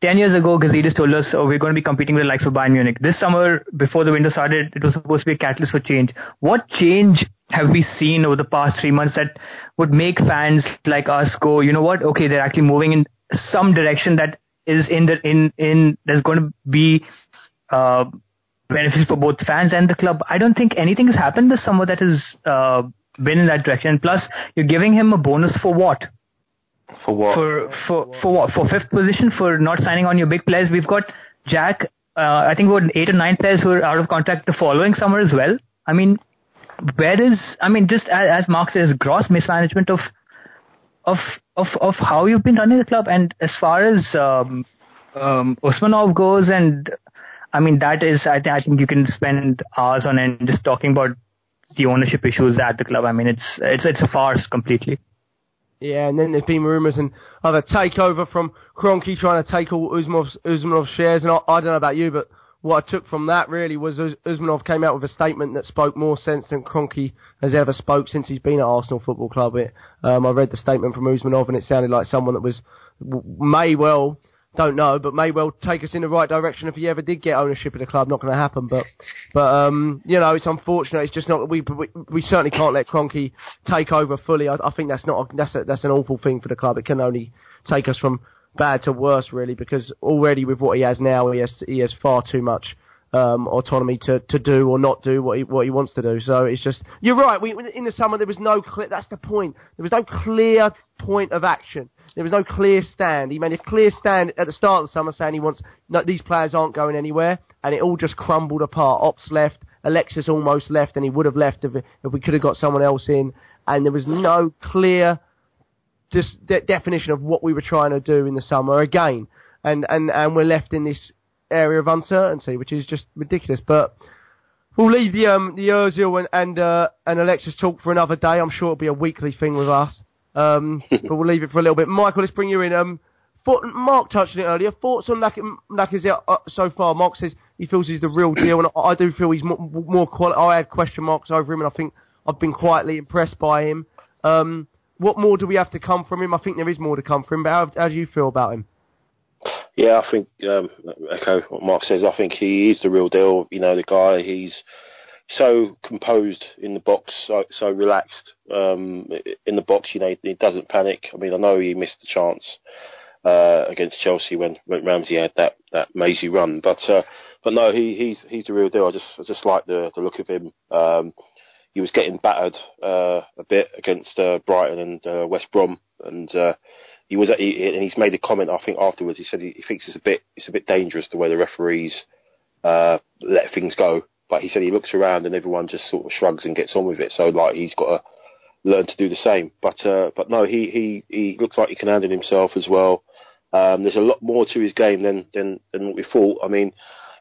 Ten years ago, Gazidis told us, "Oh, we're going to be competing with the likes of Bayern Munich." This summer, before the window started, it was supposed to be a catalyst for change. What change have we seen over the past three months that would make fans like us go, you know what? Okay, they're actually moving in some direction that is in the in in there's going to be. Uh, benefits for both fans and the club. I don't think anything has happened this summer that is uh, been in that direction. Plus, you're giving him a bonus for what? For what? For for for what? For fifth position for not signing on your big players. We've got Jack. Uh, I think got eight or nine players who are out of contract the following summer as well. I mean, where is? I mean, just as, as Mark says, gross mismanagement of of of of how you've been running the club, and as far as um, um, Usmanov goes, and I mean that is I, th- I think you can spend hours on end just talking about the ownership issues at the club. I mean it's it's it's a farce completely. Yeah, and then there's been rumours and other takeover from Kroenke trying to take all Usmanov's, Usmanov's shares. And I, I, don't know about you, but what I took from that really was Usmanov came out with a statement that spoke more sense than Kroenke has ever spoke since he's been at Arsenal Football Club. It, um, I read the statement from Usmanov and it sounded like someone that was may well don't know, but may well take us in the right direction if he ever did get ownership of the club. Not going to happen, but but um, you know, it's unfortunate. It's just not we we, we certainly can't let Kroenke take over fully. I, I think that's not a, that's a, that's an awful thing for the club. It can only take us from bad to worse, really, because already with what he has now, he has he has far too much um, autonomy to, to do or not do what he what he wants to do. So it's just you're right. We in the summer there was no clear. That's the point. There was no clear point of action. There was no clear stand. He made a clear stand at the start of the summer saying he wants no, these players aren't going anywhere, and it all just crumbled apart. Ox left, Alexis almost left, and he would have left if if we could have got someone else in. And there was no clear just de- definition of what we were trying to do in the summer again. And, and, and we're left in this area of uncertainty, which is just ridiculous. But we'll leave the um the Özil and and, uh, and Alexis talk for another day. I'm sure it'll be a weekly thing with us. Um, but we'll leave it for a little bit. Michael, let's bring you in. Um, thought, Mark touched on it earlier. Thoughts on Lacazette uh, so far? Mark says he feels he's the real deal, and I, I do feel he's more, more quali- I had question marks over him, and I think I've been quietly impressed by him. Um, what more do we have to come from him? I think there is more to come from him, but how, how do you feel about him? Yeah, I think um, echo what Mark says. I think he is the real deal. You know, the guy. He's so composed in the box, so, so relaxed um, in the box. You know, he doesn't panic. I mean, I know he missed the chance uh, against Chelsea when, when Ramsey had that, that mazy run, but uh, but no, he, he's he's the real deal. I just I just like the the look of him. Um, he was getting battered uh, a bit against uh, Brighton and uh, West Brom, and uh, he was he, and he's made a comment I think afterwards. He said he, he thinks it's a bit it's a bit dangerous the way the referees let things go. But he said he looks around and everyone just sort of shrugs and gets on with it. So like he's got to learn to do the same. But uh, but no, he, he he looks like he can handle himself as well. Um, there's a lot more to his game than than than what we thought. I mean,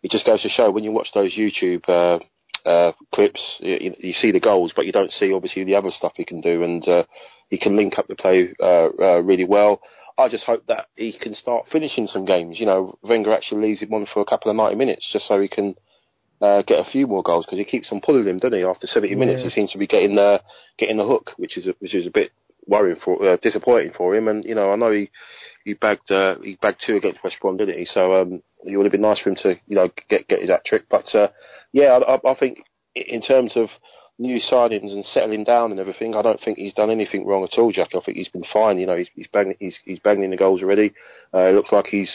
it just goes to show when you watch those YouTube uh, uh, clips, you, you, see the goals, but you don't see obviously the other stuff he can do, and uh, he can link up the play uh, uh, really well. I just hope that he can start finishing some games. You know, Wenger actually leaves him on for a couple of ninety minutes just so he can uh, get a few more goals because he keeps on pulling him, doesn't he? After seventy yeah. minutes, he seems to be getting the getting the hook, which is a, which is a bit worrying for uh, disappointing for him. And you know, I know he he bagged uh, he bagged two against West Brom, didn't he? So um, it would have been nice for him to you know get get his hat trick. But uh, yeah, I, I think in terms of new signings and settling down and everything, I don't think he's done anything wrong at all, Jack. I think he's been fine. You know, he's he's banging he's he's banging the goals already. Uh, it looks like he's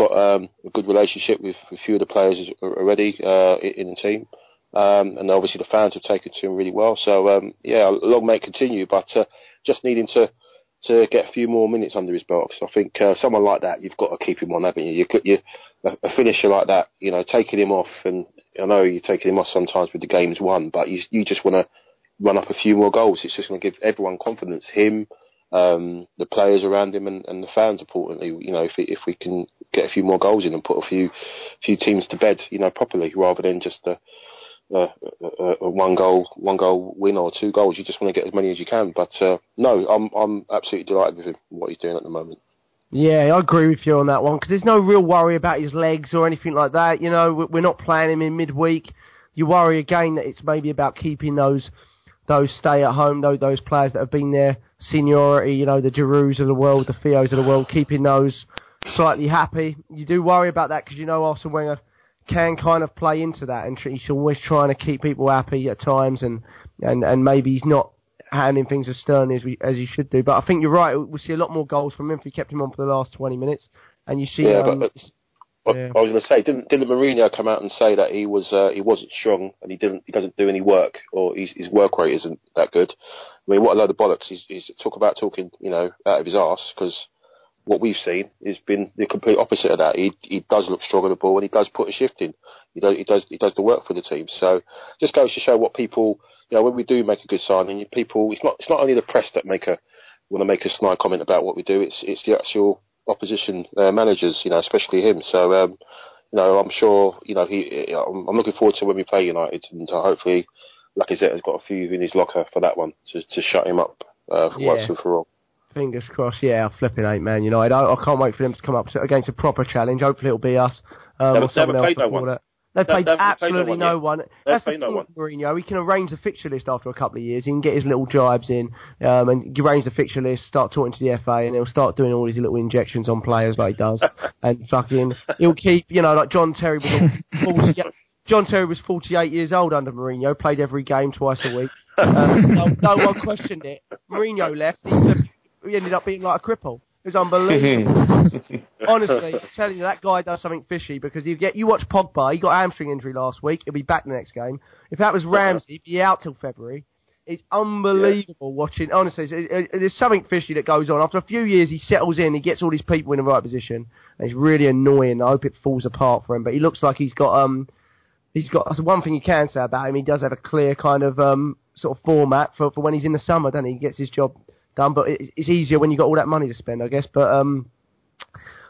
got um, a good relationship with a few of the players already uh, in the team. Um, and obviously the fans have taken to him really well. So um, yeah, long may it continue, but uh, just needing to to get a few more minutes under his belt. So I think uh, someone like that, you've got to keep him on, haven't you? You, you a finisher like that, you know, taking him off, and I know you're taking him off sometimes with the games won, but you, you just want to run up a few more goals. It's just going to give everyone confidence. Him, um, the players around him, and, and the fans. Importantly, you know, if we, if we can get a few more goals in and put a few few teams to bed, you know, properly, rather than just a, a, a, a one goal one goal win or two goals. You just want to get as many as you can. But uh, no, I'm I'm absolutely delighted with him, what he's doing at the moment. Yeah, I agree with you on that one because there's no real worry about his legs or anything like that. You know, we're not playing him in midweek. You worry again that it's maybe about keeping those those stay at home, those those players that have been there seniority. You know, the Giroud of the world, the Theos of the world, keeping those slightly happy. You do worry about that because you know Arsene Wenger can kind of play into that, and he's always trying to keep people happy at times, and and and maybe he's not handling things as sternly as we as he should do. But I think you're right. We'll see a lot more goals from him if we kept him on for the last 20 minutes. And you see, yeah, um, but yeah. I was going to say, didn't didn't Mourinho come out and say that he was uh, he wasn't strong and he didn't he doesn't do any work or his, his work rate isn't that good. I mean, what a load of bollocks! He's, he's talk about talking, you know, out of his arse because what we've seen has been the complete opposite of that. He he does look strong on the ball and he does put a shift in. He does he does he does the work for the team. So just goes to show what people you know when we do make a good signing, people it's not it's not only the press that make a want to make a snide comment about what we do. It's it's the actual opposition uh, managers, you know, especially him. So, um, you know, I'm sure, you know, he. I'm, I'm looking forward to when we play United, and uh, hopefully, Lacazette has got a few in his locker for that one to to shut him up uh, for Yeah. once and for all. Fingers crossed, yeah, flipping eight man United. I, I can't wait for them to come up against a proper challenge. Hopefully it'll be us. Um, They or haven't- they someone haven't else played no one. that. They've They- played they haven't no absolutely one no one. That's the no one. Mourinho. He can arrange the fixture list after a couple of years. He can get his little jibes in um, and arrange the fixture list, start talking to the FA, and he'll start doing all these little injections on players like he does. and fucking, he'll keep, you know, like John Terry was all 40, John Terry was 48 years old under Mourinho, played every game twice a week. Uh, no, no one questioned it. Mourinho left. He, he ended up being like a cripple. It was unbelievable. Honestly, I'm telling you, that guy does something fishy because you get you watch Pogba. He got a hamstring injury last week. He'll be back the next game. If that was Ramsey, he'd be out till February. It's unbelievable watching. Honestly, it's- it, it, there's something fishy that goes on. After a few years, he settles in. He gets all these people in the right position. And it's really annoying. I hope it falls apart for him. But he looks like he's got um, he's got that's one thing you can say about him. He does have a clear kind of um sort of format for for when he's in the summer. Doesn't he? He gets his job done. But it's easier when you have got all that money to spend, I guess. But um.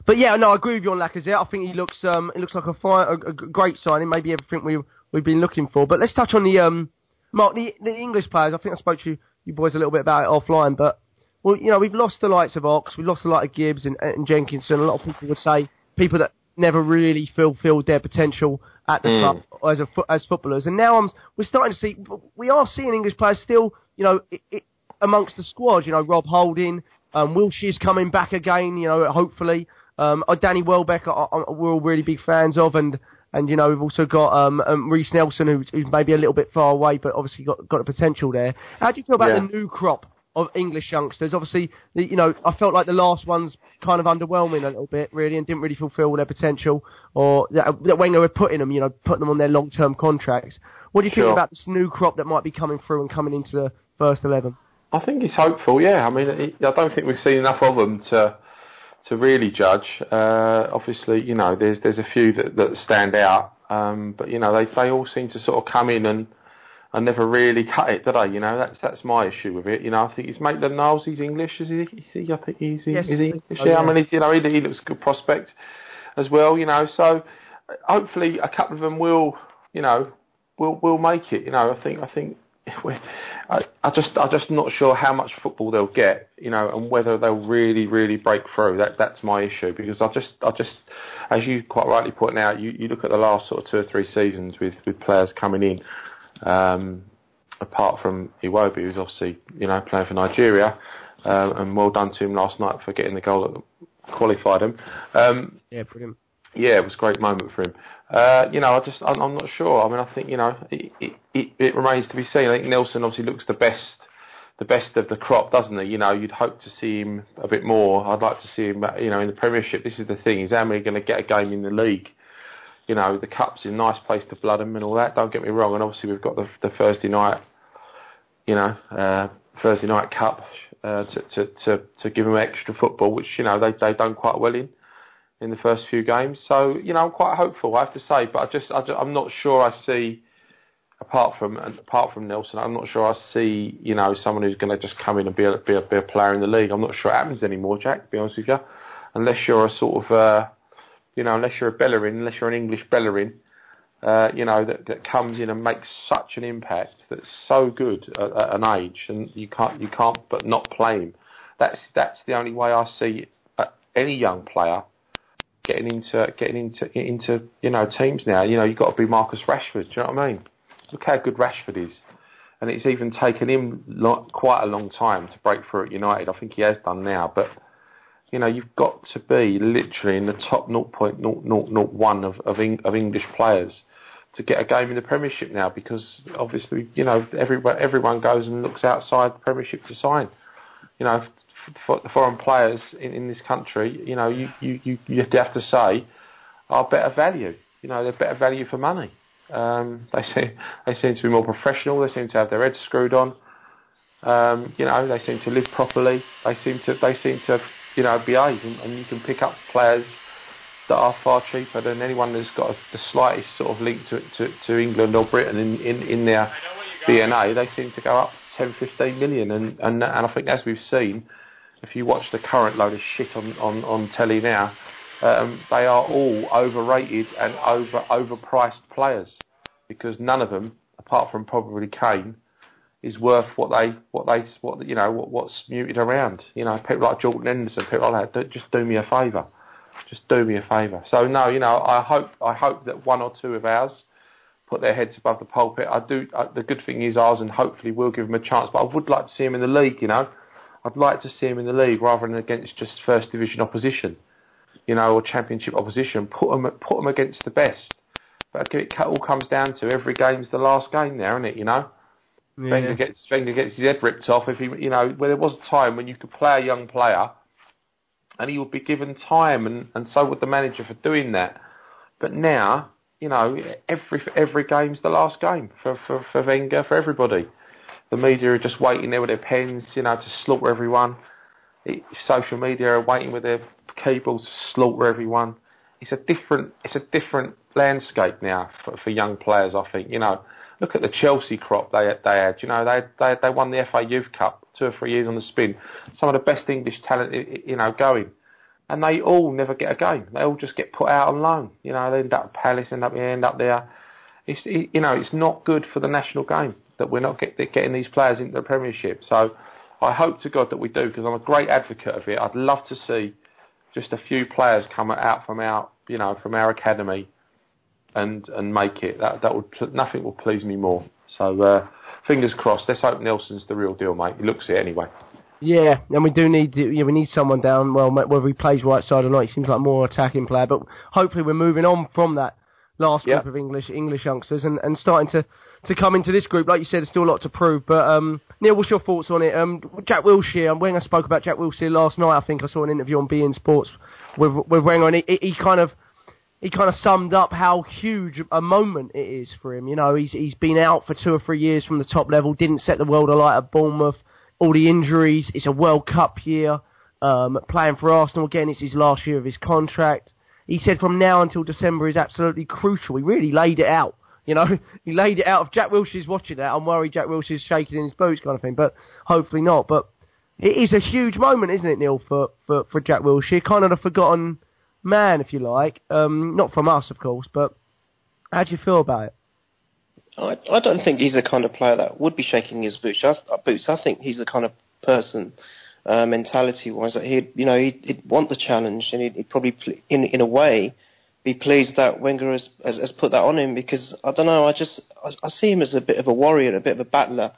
But yeah, no, I agree with you on Lacazette. I think he looks um, it looks like a, fine, a, a great signing, maybe everything we we've been looking for. But let's touch on the um, Mark, the, the English players. I think I spoke to you, you boys a little bit about it offline, but well, you know, we've lost the likes of Ox, we've lost the likes of Gibbs and, and Jenkinson. A lot of people would say people that never really fulfilled their potential at the club as a as footballers. And now I'm, we're starting to see we are seeing English players still, you know, i i amongst the squad. You know, Rob Holding, um, Wilshere's coming back again. You know, hopefully. Um, uh, Danny Welbeck, I, I, we're all really big fans of, and and you know we've also got um, um Reiss Nelson, who's, who's maybe a little bit far away, but obviously got got the potential there. How do you feel about Yeah. the new crop of English youngsters? Obviously, the, you know I felt like the last one's kind of underwhelming a little bit, really, and didn't really fulfil their potential, or that, that Wenger were putting them, you know, putting them on their long term contracts. What do you think about this new crop that might be coming through and coming into the first eleven? I think it's hopeful. Yeah, I mean, I don't think we've seen enough of them to to really judge. Uh, obviously, you know, there's there's a few that, that stand out, um, but you know, they they all seem to sort of come in and and never really cut it, do they? You know, that's that's my issue with it. You know, I think it's Maitland Niles. He's English, is he? Is he? I think he's Yes, is he English? so, yeah, yeah. I mean, he's, you know, he, he looks a good prospect as well. You know, so hopefully a couple of them will, you know, will will make it. You know, I think I think I, I just I'm just not sure how much football they'll get. You know, and whether they'll really really break through. That that's my issue because I just I just as you quite rightly pointed out, you, you look at the last sort of two or three seasons with with players coming in. Um, apart from Iwobi, who's obviously you know playing for Nigeria, um, and well done to him last night for getting the goal that qualified him. Um, Yeah, brilliant. Yeah, it was a great moment for him. Uh, you know, I just I'm, I'm not sure. I mean, I think you know it, it, it, remains to be seen. I think Nelson obviously looks the best, the best of the crop, doesn't he? You know, you'd hope to see him a bit more. I'd like to see him, uh, you know, in the Premiership. This is the thing: is how many going to get a game in the league? You know, the cup's a nice place to blood him and all that. Don't get me wrong. And obviously we've got the, the Thursday night, you know, uh, Thursday night cup uh, to, to to to give them extra football, which you know they they done quite well in in the first few games. So you know, I'm quite hopeful, I have to say. But I just, I am not sure I see, apart from apart from Nelson, I'm not sure I see, you know, someone who's going to just come in and be a, be a be a player in the league. I'm not sure it happens anymore, Jack. To be honest with you, unless you're a sort of, uh, you know, unless you're a Bellerin, unless you're an English Bellerin. Uh, you know that, that comes in and makes such an impact that's so good at, at an age, and you can't you can't but not play him. That's that's the only way I see uh, any young player getting into getting into into you know teams now. You know you've got to be Marcus Rashford. Do you know what I mean? Look how good Rashford is, and it's even taken him lo- quite a long time to break through at United. I think he has done now, but you know you've got to be literally in the top 0.0001 of of, Eng- of English players to get a game in the Premiership now, because obviously you know everyone everyone goes and looks outside the Premiership to sign. You know, for foreign players in, in this country, you know, you, you, you, you have to say are better value. You know, they're better value for money. Um, they seem they seem to be more professional. They seem to have their heads screwed on. Um, you know, they seem to live properly. They seem to they seem to you know behave, and, and you can pick up players that are far cheaper than anyone that's got a, the slightest sort of link to, to, to England or Britain in, in, in their DNA. They seem to go up 10, 15 million, and, and and I think as we've seen, if you watch the current load of shit on on, on telly now, um, they are all overrated and over overpriced players because none of them, apart from probably Kane, is worth what they what they what you know what, what's muted around. You know, people like Jordan Henderson, people like that. Just do me a favour. Just do me a favour. So no, you know, I hope I hope that one or two of ours put their heads above the pulpit. I do. Uh, the good thing is ours, and hopefully we'll give them a chance. But I would like to see them in the league. You know, I'd like to see them in the league rather than against just first division opposition. You know, or championship opposition. Put them put them against the best. But it all comes down to every game's the last game there, isn't it? You know. Yeah. Wenger gets Wenger gets his head ripped off if he, you know, where there was a time when you could play a young player, and he would be given time, and, and so would the manager for doing that. But now you know, every every game's the last game for, for, for Wenger, for everybody. The media are just waiting there with their pens, you know, to slaughter everyone. It, social media are waiting with their keyboards to slaughter everyone. It's a different it's a different landscape now for, for young players. I think you know. Look at the Chelsea crop they they had. You know they they they won the FA Youth Cup two or three years on the spin. Some of the best English talent you know going and they all never get a game. They all just get put out on loan. You know, they end up Palace, end up end up there. It's you know, it's not good for the national game that we're not get, getting these players into the Premiership. So I hope to God that we do because I'm a great advocate of it. I'd love to see just a few players come out from our you know from our academy and and make it. That that would nothing will please me more. So uh, fingers crossed. Let's hope Nelson's the real deal, mate. He looks it anyway. Yeah, and we do need yeah, we need someone down. Well, whether he plays right side or not, he seems like a more attacking player. But hopefully, we're moving on from that last yep. group of English English youngsters and, and starting to, to come into this group. Like you said, there's still a lot to prove. But um, Neil, what's your thoughts on it? Um, Jack Wilshere. When I spoke about Jack Wilshere last night, I think I saw an interview on beIN Sports with with Wenger, and he, he kind of he kind of summed up how huge a moment it is for him. You know, he's he's been out for two or three years from the top level, didn't set the world alight at Bournemouth all the injuries. It's a World Cup year. Um, playing for Arsenal again, it's his last year of his contract. He said from now until December is absolutely crucial. He really laid it out. You know, he laid it out. If Jack Wilshere's watching that, I'm worried Jack Wilshere's shaking in his boots, kind of thing. But hopefully not. But it is a huge moment, isn't it, Neil, for for, for Jack Wilshere? Kind of a forgotten man, if you like. Um, not from us, of course, but how do you feel about it? I, I don't think he's the kind of player that would be shaking his boots. I, boots. I think he's the kind of person, uh, mentality-wise, that he'd you know he'd, he'd want the challenge, and he'd, he'd probably in in a way be pleased that Wenger has, has, has put that on him because I don't know. I just I, I see him as a bit of a warrior, a bit of a battler.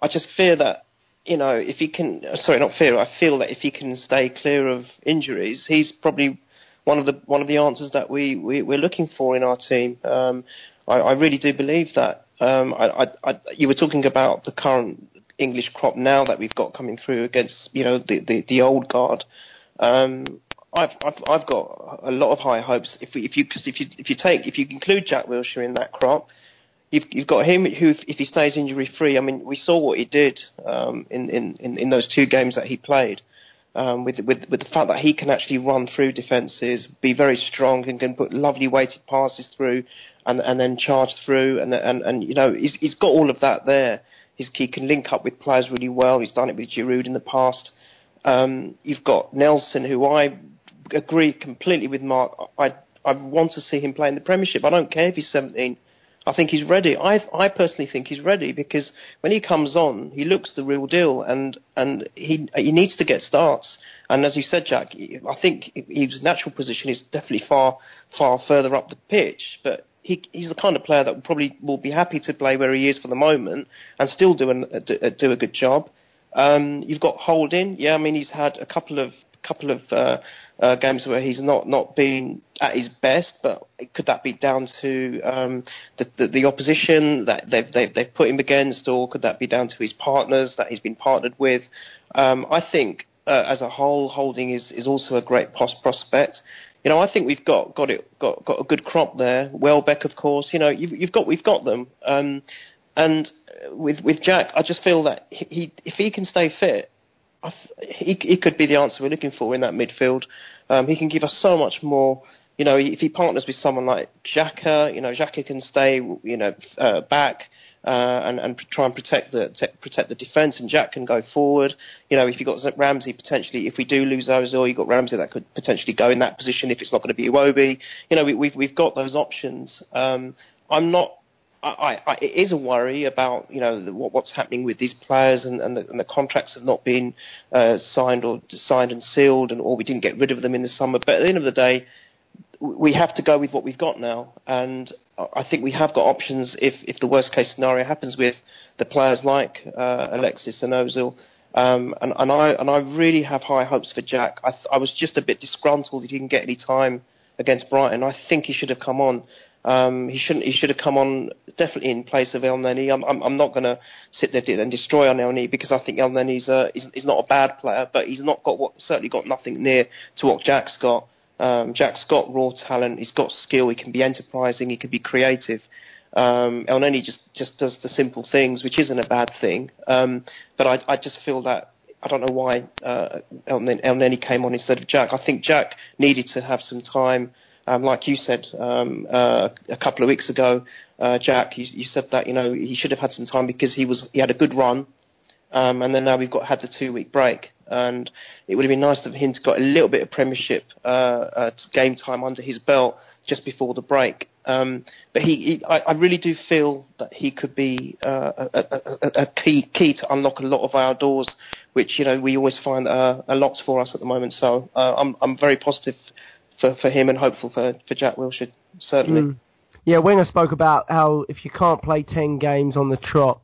I just fear that you know if he can. Sorry, not fear. I feel that if he can stay clear of injuries, he's probably one of the one of the answers that we, we we're looking for in our team. Um, I, I really do believe that. Um, I, I, you were talking about the current English crop now that we've got coming through against you know the the, the old guard. Um, I've, I've I've got a lot of high hopes. If we, if you cause if you if you take if you include Jack Wilshere in that crop, you've you've got him who if he stays injury free. I mean, we saw what he did um, in, in in those two games that he played um, with, with, with the fact that he can actually run through defences, be very strong, and can put lovely weighted passes through, and and then charge through, and and and you know he's he's got all of that there. He's, he can link up with players really well. He's done it with Giroud in the past. Um, you've got Nelson, who I agree completely with Mark. I I want to see him play in the Premiership. I don't care if he's 17. I think he's ready. I I personally think he's ready because when he comes on, he looks the real deal, and and he he needs to get starts. And as you said, Jack, I think his natural position is definitely far far further up the pitch, but. He, he's the kind of player that probably will be happy to play where he is for the moment and still do, an, do, do a good job. Um, you've got Holding, yeah. I mean, he's had a couple of couple of uh, uh, games where he's not, not been at his best, but could that be down to um, the, the, the, opposition that they've, they've, they've put him against, or could that be down to his partners that he's been partnered with? Um, I think uh, as a whole, Holding is, is also a great prospect. You know, I think we've got got it got got a good crop there. Welbeck, of course. You know, you've, you've got we've got them. Um, and with with Jack, I just feel that he if he can stay fit, he, he could be the answer we're looking for in that midfield. Um, he can give us so much more you know, if he partners with someone like Xhaka, you know, Xhaka can stay, you know, uh, back uh, and, and try and protect the protect the defence, and Jack can go forward. You know, if you've got Ramsey potentially, if we do lose Ozil, you've got Ramsey that could potentially go in that position if it's not going to be Iwobi. You know, we, we've we've got those options. Um, I'm not I, I, it is a worry about you know what, what's happening with these players and, and, the, and the contracts have not been uh, signed or signed and sealed, and or we didn't get rid of them in the summer. But at the end of the day, we have to go with what we've got now, and I think we have got options if if the worst case scenario happens with the players like uh, Alexis and Ozil. Um, and, and I and I really have high hopes for Jack. I, I was just a bit disgruntled he didn't get any time against Brighton. I think he should have come on. Um, he shouldn't. He should have come on definitely in place of Elneny. I'm, I'm, I'm not going to sit there and destroy on Elneny because I think Elneny's uh, is, is not a bad player, but he's not got what certainly got nothing near to what Jack's got. Um, Jack's got raw talent. He's got skill. He can be enterprising. He can be creative. Um, Elneny just just does the simple things, which isn't a bad thing. Um, but I, I just feel that I don't know why uh, Elneny came on instead of Jack. I think Jack needed to have some time um, like you said um, uh, a couple of weeks ago, uh, Jack, you, you, said that you know he should have had some time because he was he had a good run, um, and then now we've got had the two week break, and it would have been nice for him to got a little bit of Premiership uh, uh game time under his belt just before the break. Um, but he, he I, I, really do feel that he could be uh, a, a, a, key key to unlock a lot of our doors, which you know we always find uh, are locked for us at the moment. So I'm I'm very positive for, for him and hopeful for, for Jack Wilshere, certainly. Mm. Yeah, Wenger spoke about how if you can't play 10 games on the trot,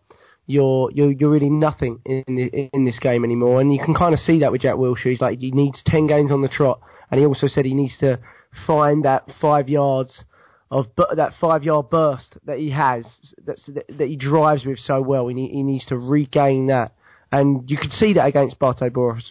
you're you're you're really nothing in in this game anymore, and you can kind of see that with Jack Wilshere. He's like he needs ten games on the trot, and he also said he needs to find that five yards of that five yard burst that he has that, that he drives with so well. He, he needs to regain that and you could see that against Boris,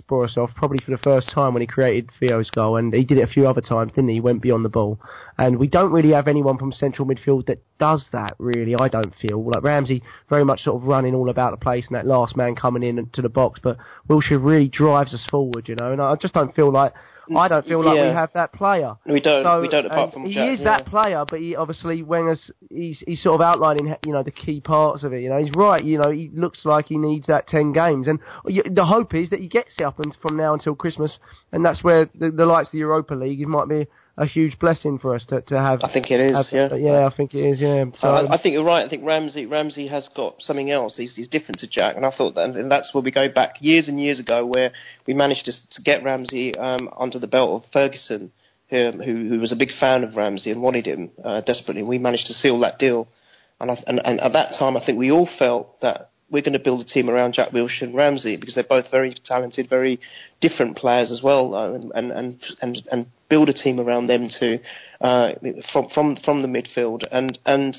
Borisov, probably for the first time when he created Theo's goal, and he did it a few other times, didn't he? He went beyond the ball. And we don't really have anyone from central midfield that does that, really, I don't feel. Like Ramsey, very much sort of running all about the place, and that last man coming in to the box, but Wilshere really drives us forward, you know, and I just don't feel like I don't feel like yeah. we have that player. We don't. So, we don't. Apart from he Jack, is yeah. that player, but he obviously Wenger's he's he's sort of outlining you know the key parts of it. You know he's right. You know he looks like he needs that ten games, and the hope is that he gets it up and from now until Christmas, and that's where the, the likes of the Europa League might be a huge blessing for us to, to have. I think it is. Have, yeah, yeah, I think it is. Yeah. So I, I, think you're right. I think Ramsey Ramsey has got something else. He's, he's different to Jack, and I thought that, and that's where we go back years and years ago, where we managed to, to get Ramsey um, under the belt of Ferguson, who, who, who was a big fan of Ramsey and wanted him uh, desperately. We managed to seal that deal, and, I, and, and at that time, I think we all felt that we're going to build a team around Jack Wilshere and Ramsey because they're both very talented, very different players as well, uh, and, and and and build a team around them too, uh, from from from the midfield. And and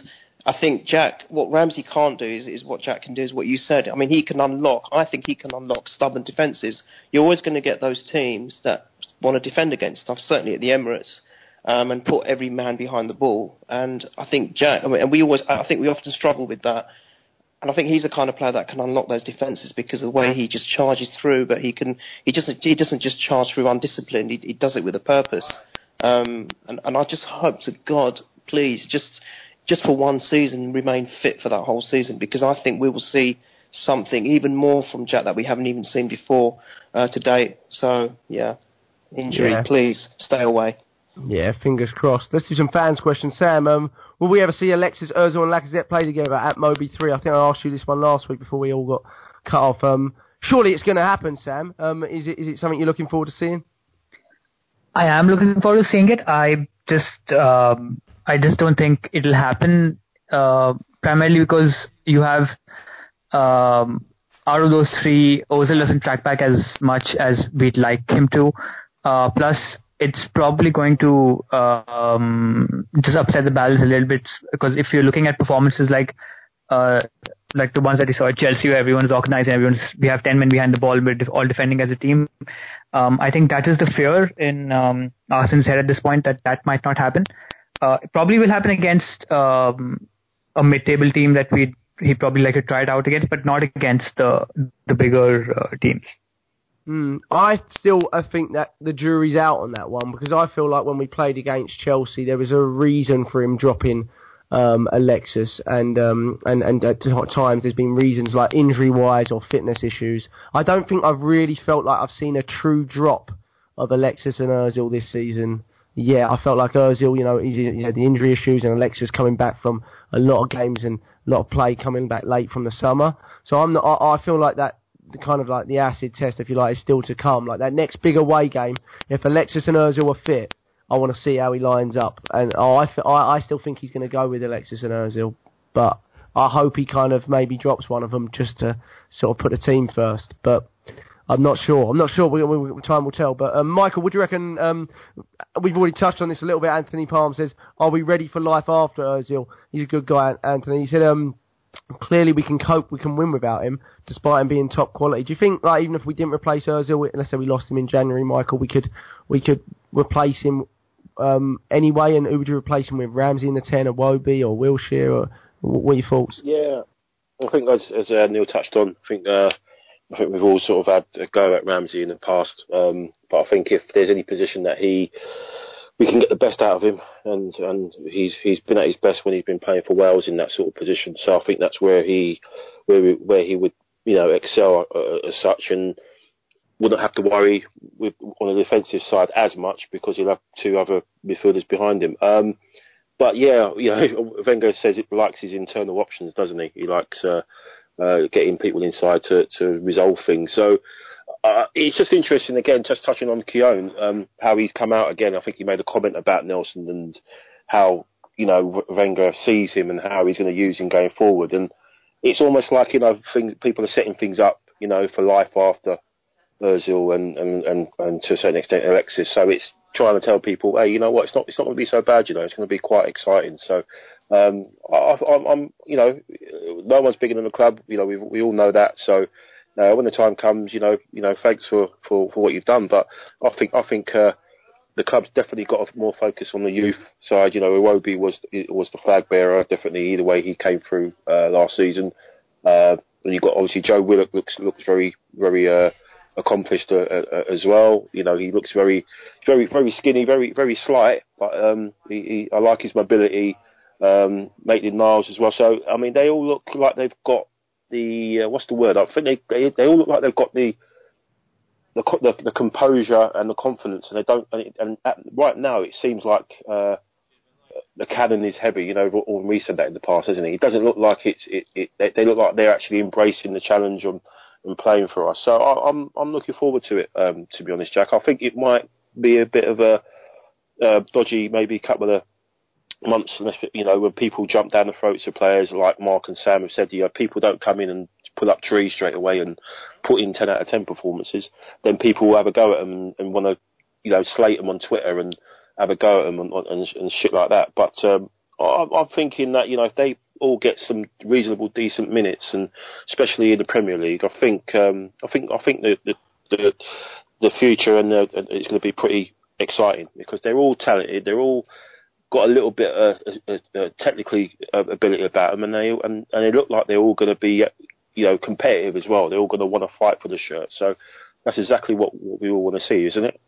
I think Jack, what Ramsey can't do is, is what Jack can do is what you said. I mean, he can unlock. I think he can unlock stubborn defences. You're always going to get those teams that want to defend against stuff. Certainly at the Emirates. Um, and put every man behind the ball, and I think Jack. I mean, and we always, I think we often struggle with that and I think he's the kind of player that can unlock those defences because of the way he just charges through. But he can he doesn't he doesn't just charge through undisciplined. He, he does it with a purpose. Um, and, and I just hope to God, please, just just for one season, remain fit for that whole season because I think we will see something even more from Jack that we haven't even seen before uh, to date. So yeah, injury, yeah. please stay away. Yeah, fingers crossed. Let's do some fans' questions. Sam, um, will we ever see Alexis Ozil and Lacazette play together at Moby 3? I think I asked you this one last week before we all got cut off. Um, surely it's going to happen, Sam. Um, is it is it something you're looking forward to seeing? I am looking forward to seeing it. I just um, I just don't think it'll happen. Uh, primarily because you have um, out of those three, Ozil doesn't track back as much as we'd like him to. Uh, plus, it's probably going to um, just upset the balance a little bit because if you're looking at performances like uh, like the ones that we saw at Chelsea, where everyone's organized, and everyone's we have ten men behind the ball, we're all defending as a team. Um, I think that is the fear in um, Arsene's head at this point that that might not happen. Uh, it probably will happen against um, a mid-table team that we he probably like to try it out against, but not against the the bigger uh, teams. Mm, I still I think that the jury's out on that one because I feel like when we played against Chelsea, there was a reason for him dropping um, Alexis, and um, and and at times there's been reasons like injury wise or fitness issues. I don't think I've really felt like I've seen a true drop of Alexis and Özil this season. Yeah, I felt like Özil, you know, he had the injury issues, and Alexis coming back from a lot of games and a lot of play coming back late from the summer. So I'm not, I, I feel like that the kind of like the acid test, if you like, is still to come. Like that next big away game, if Alexis and Özil are fit, I want to see how he lines up. And oh, I, I, I still think he's going to go with Alexis and Özil, but I hope he kind of maybe drops one of them just to sort of put the team first. But I'm not sure. I'm not sure. We, we, time will tell. But um, Michael, would you reckon? Um, we've already touched on this a little bit. Anthony Palm says, "Are we ready for life after Özil?" He's a good guy, Anthony. He said, um, clearly we can cope, we can win without him, despite him being top quality. Do you think, like, even if we didn't replace Özil, let's say we lost him in January, Michael, we could we could replace him um, anyway? And who would you replace him with? Ramsey in the ten, or Iwobi, or Wilshere, or what are your thoughts? Yeah, I think as, as uh, Neil touched on, I think uh, I think we've all sort of had a go at Ramsey in the past, um, but I think if there's any position that he we can get the best out of him, and and he's he's been at his best when he's been playing for Wales in that sort of position. So I think that's where he where where he would you know excel uh, as such, and wouldn't have to worry with on the defensive side as much because he'll have two other midfielders behind him. Um, but yeah, you know, Wenger says it likes his internal options, doesn't he? He likes uh, uh, getting people inside to to resolve things. So uh, it's just interesting again, just touching on Keown, um, how he's come out again. I think he made a comment about Nelson and how you know Wenger sees him and how he's going to use him going forward. And it's almost like you know things, people are setting things up, you know, for life after Özil and, and, and, and to a certain extent Alexis. So it's trying to tell people, hey, you know what, it's not it's not going to be so bad. You know, it's going to be quite exciting. So. Um, I, I'm, you know, no one's bigger than the club. You know, we we all know that. So uh, when the time comes, you know, you know, thanks for, for, for what you've done. But I think I think uh, the club's definitely got more focus on the youth side. You know, Iwobi was was the flag bearer. Definitely, either way, he came through uh, last season. Uh, and you've got obviously Joe Willock looks looks very very uh, accomplished uh, uh, as well. You know, he looks very very very skinny, very very slight, but um, he, he, I like his mobility. Um, Maitland Niles as well. So I mean, they all look like they've got the uh, what's the word? I think they, they they all look like they've got the the, the, the composure and the confidence, and they don't. And, and at, right now, it seems like uh, the cannon is heavy. You know, Henry said that in the past, hasn't he? It doesn't look like it's. It, it, they, they look like they're actually embracing the challenge and, and playing for us. So I, am I'm, I'm looking forward to it. Um, to be honest, Jack, I think it might be a bit of a uh, dodgy, maybe couple of months, you know, when people jump down the throats of players like Mark and Sam have said, you know, people don't come in and pull up trees straight away and put in 10 out of 10 performances, then people will have a go at them and, and want to, you know, slate them on Twitter and have a go at them and, and, and shit like that. But um, I, I'm thinking that, you know, if they all get some reasonable, decent minutes, and especially in the Premier League, I think, um, I think, I think the, the, the, the future and the, it's going to be pretty exciting because they're all talented, they're all got a little bit of technically uh, ability about them, and they and, and they look like they're all going to be, you know, competitive as well. They're all going to want to fight for the shirt. So that's exactly what, what we all want to see, isn't it?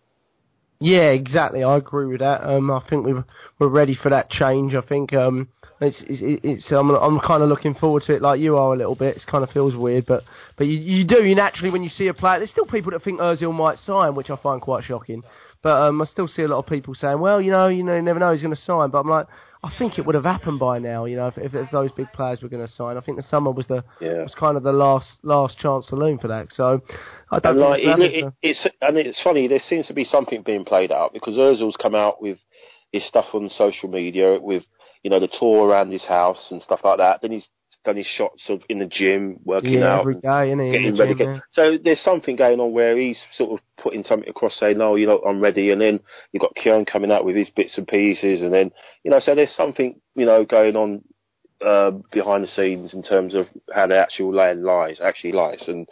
Yeah, exactly. I agree with that. Um, I think we're we're ready for that change. I think um, it's it's, it's I'm I'm kind of looking forward to it, like you are a little bit. It kind of feels weird, but but you you do you naturally when you see a player. There's still people that think Özil might sign, which I find quite shocking. But um, I still see a lot of people saying, well, you know, you know, you never know he's going to sign. But I'm like, I think it would have happened by now, you know, if, if, if those big players were going to sign. I think the summer was the yeah. was kind of the last last chance saloon for that. So I don't. And like, it, it, it's and it's funny. There seems to be something being played out because Özil's come out with his stuff on social media with you know the tour around his house and stuff like that. Then he's done his shots of in the gym, working yeah, out, every day, getting ready. Gym, yeah. So there's something going on where he's sort of putting something across, saying, "No, you know, I'm ready," and then you've got Keown coming out with his bits and pieces, and then you know, so there's something you know going on uh, behind the scenes in terms of how the actual land lies, actually lies, and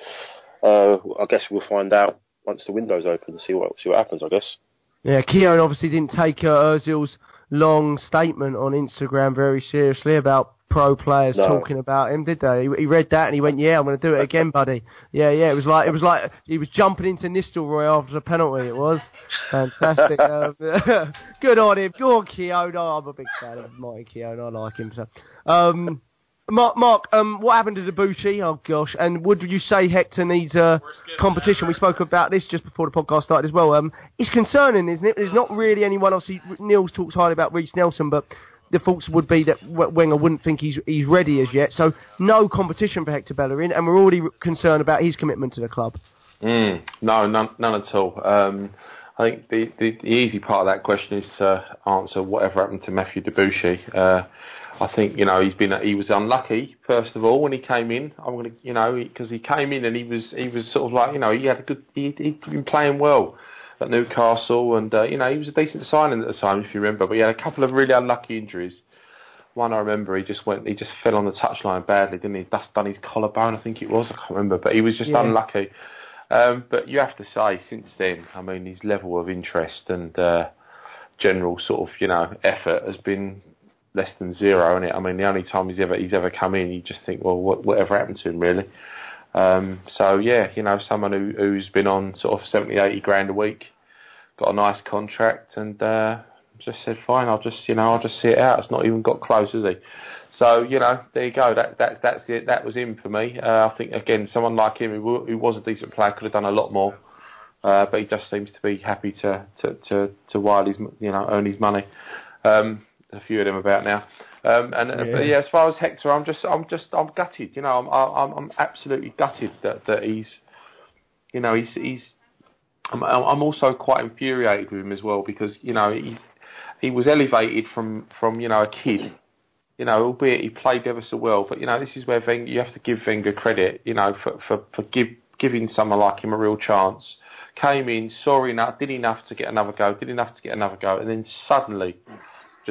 uh, I guess we'll find out once the window's open and see what see what happens. I guess. Yeah, Keown obviously didn't take uh, Özil's long statement on Instagram very seriously about pro players No. talking about him, did they? He, he read that and he went, "Yeah, I'm going to do it again, buddy." Yeah, yeah. It was like it was like he was jumping into Nistelrooy after the penalty. It was fantastic. um, good on him. Go on, Keown. I'm a big fan of Martin Keown. I like him. So, um, Mark, Mark, um, what happened to Debuchy? Oh gosh, and would you say Hector needs uh, competition? We spoke about this just before the podcast started as well. Um, it's concerning, isn't it? There's not really anyone. Obviously, Neil's talks highly about Reiss Nelson, but the thoughts would be that Wenger wouldn't think he's he's ready as yet. So no competition for Hector Bellerin, and we're already concerned about his commitment to the club. Mm, no, none, none at all. Um, I think the, the, the easy part of that question is to answer whatever happened to Mathieu Debuchy. Uh, I think you know he's been he was unlucky first of all when he came in. I'm gonna you know because he came in and he was he was sort of like you know he had a good he he'd been playing well at Newcastle and uh, you know he was a decent signing at the time if you remember. But he had a couple of really unlucky injuries. One I remember he just went he just fell on the touchline badly, didn't he? That's done his collarbone I think it was I can't remember, but he was just Yeah. unlucky. Um, but you have to say, since then, I mean, his level of interest and uh, general sort of, you know, effort has been less than zero, and it? I mean, the only time he's ever he's ever come in, you just think, well, what, whatever happened to him, really? Um, so yeah, you know, someone who, who's been on sort of 70, 80 grand a week, got a nice contract, and uh, just said, fine, I'll just, you know, I'll just see it out. It's not even got close, has he? So you know, there you go. That that that's it. That was him for me. Uh, I think again, someone like him who, who was a decent player could have done a lot more, uh, but he just seems to be happy to to to to while he's you know earn his money. Um, a few of them about now. Um, and uh, Yeah. but yeah, as far as Hector, I'm just I'm just I'm gutted. You know, I'm I'm I'm absolutely gutted that that he's you know he's he's I'm I'm also quite infuriated with him as well because you know he he was elevated from from you know a kid you know, albeit he played ever so well, but you know, this is where Wenger, you have to give Wenger credit, you know, for for, for give, giving someone like him a real chance. Came in, saw enough, did enough to get another go, did enough to get another go, and then suddenly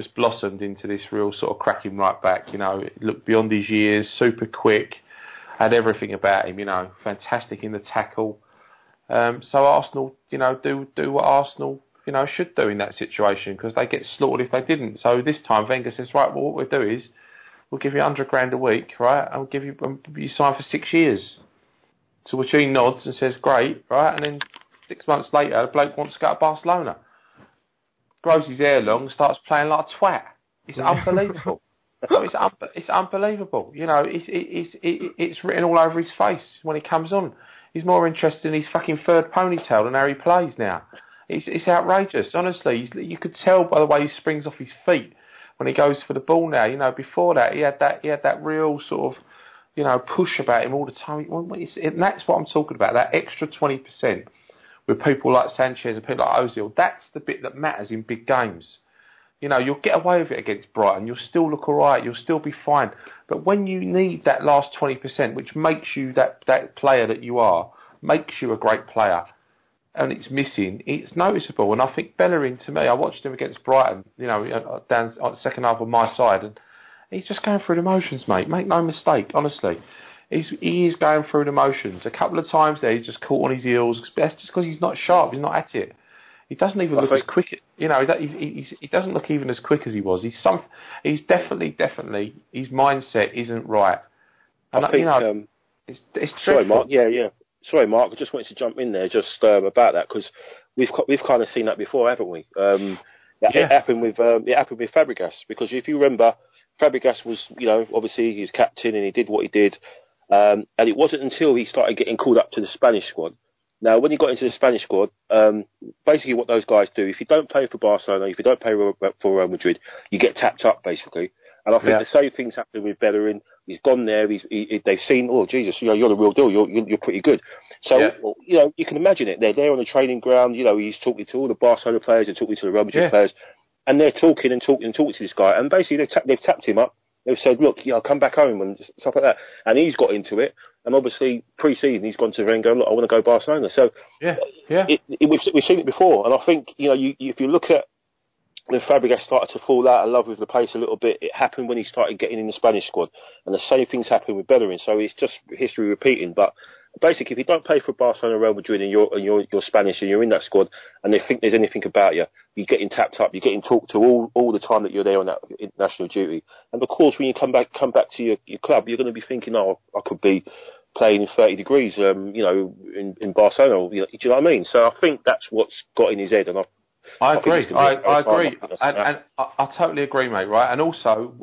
just blossomed into this real sort of cracking right back. You know, looked beyond his years, super quick, had everything about him. You know, fantastic in the tackle. Um, so Arsenal, you know, do do what Arsenal, you know, should do in that situation because they get slaughtered if they didn't. So this time Wenger says, right, well, what we'll do is we'll give you 100 grand a week, right, and we'll give you um, you sign for six years. So Wachine nods and says, great, right, and then six months later, the bloke wants to go to Barcelona. Grows his hair long, starts playing like a twat. It's unbelievable. No, it's un- it's unbelievable. You know, it's it's it, it's written all over his face when he comes on. He's more interested in his fucking third ponytail than how he plays now. It's it's outrageous. Honestly, he's, you could tell by the way he springs off his feet when he goes for the ball now. You know, before that he had that he had that real sort of you know push about him all the time. It's- And that's what I'm talking about. That extra twenty percent with people like Sanchez and people like Ozil. That's the bit that matters in big games. You know, you'll get away with it against Brighton. You'll still look alright. You'll still be fine. But when you need that last 20%, which makes you that, that player that you are, makes you a great player, and it's missing, it's noticeable. And I think Bellerin, to me, I watched him against Brighton, you know, uh, down on the second half of my side, and he's just going through the motions, mate. Make no mistake, honestly. He's, he is going through the motions. A couple of times there, he's just caught on his heels. That's just because he's not sharp. He's not at it. He doesn't even I look think- as quick. You know, he, he, he's, he doesn't look even as quick as he was. He's some. He's definitely, definitely. His mindset isn't right. And I think, you know, um, it's, it's sorry. Mark. Yeah, yeah. Sorry, Mark. I just wanted to jump in there just um, about that because we've we've kind of seen that before, haven't we? Um, it, Yeah. it happened with um, it happened with Fabregas because if you remember, Fabregas was you know obviously he's captain and he did what he did, um, and it wasn't until he started getting called up to the Spanish squad. Now, when he got into the Spanish squad, um, basically what those guys do, if you don't play for Barcelona, if you don't play for Real Madrid, you get tapped up basically. And I think Yeah. the same thing's happened with Bellerin. He's gone there. He's, he, he- they've seen, oh Jesus, you know, you're the real deal. You're you're, you're pretty good. So Yeah. you know, you can imagine it. They're there on the training ground. You know, he's talking to all the Barcelona players and talking to the Real Madrid Yeah. players, and they're talking and talking and talking to this guy. And basically, they've, ta- they've tapped him up. They've said, look, you know, come back home and stuff like that. And he's got into it. And obviously, pre-season, he's gone to Wenger look, I want to go Barcelona. So Yeah, yeah. it, it, we've, we've seen it before, and I think you know, you, you, if you look at when Fabregas started to fall out of love with the pace a little bit, it happened when he started getting in the Spanish squad, and the same things happened with Bellerin. So it's just history repeating. But basically, if you don't play for Barcelona, Real Madrid, and you're and you're, you're Spanish and you're in that squad, and they think there's anything about you, you're getting tapped up, you're getting talked to all all the time that you're there on that international duty. And of course, when you come back come back to your, your club, you're going to be thinking, oh, I could be playing in 30 degrees, um, you know, in, in Barcelona. You know, do you know what I mean? So I think that's what's got in his head, and I I agree. I, I agree, and, and I, I, totally agree, mate. Right, and also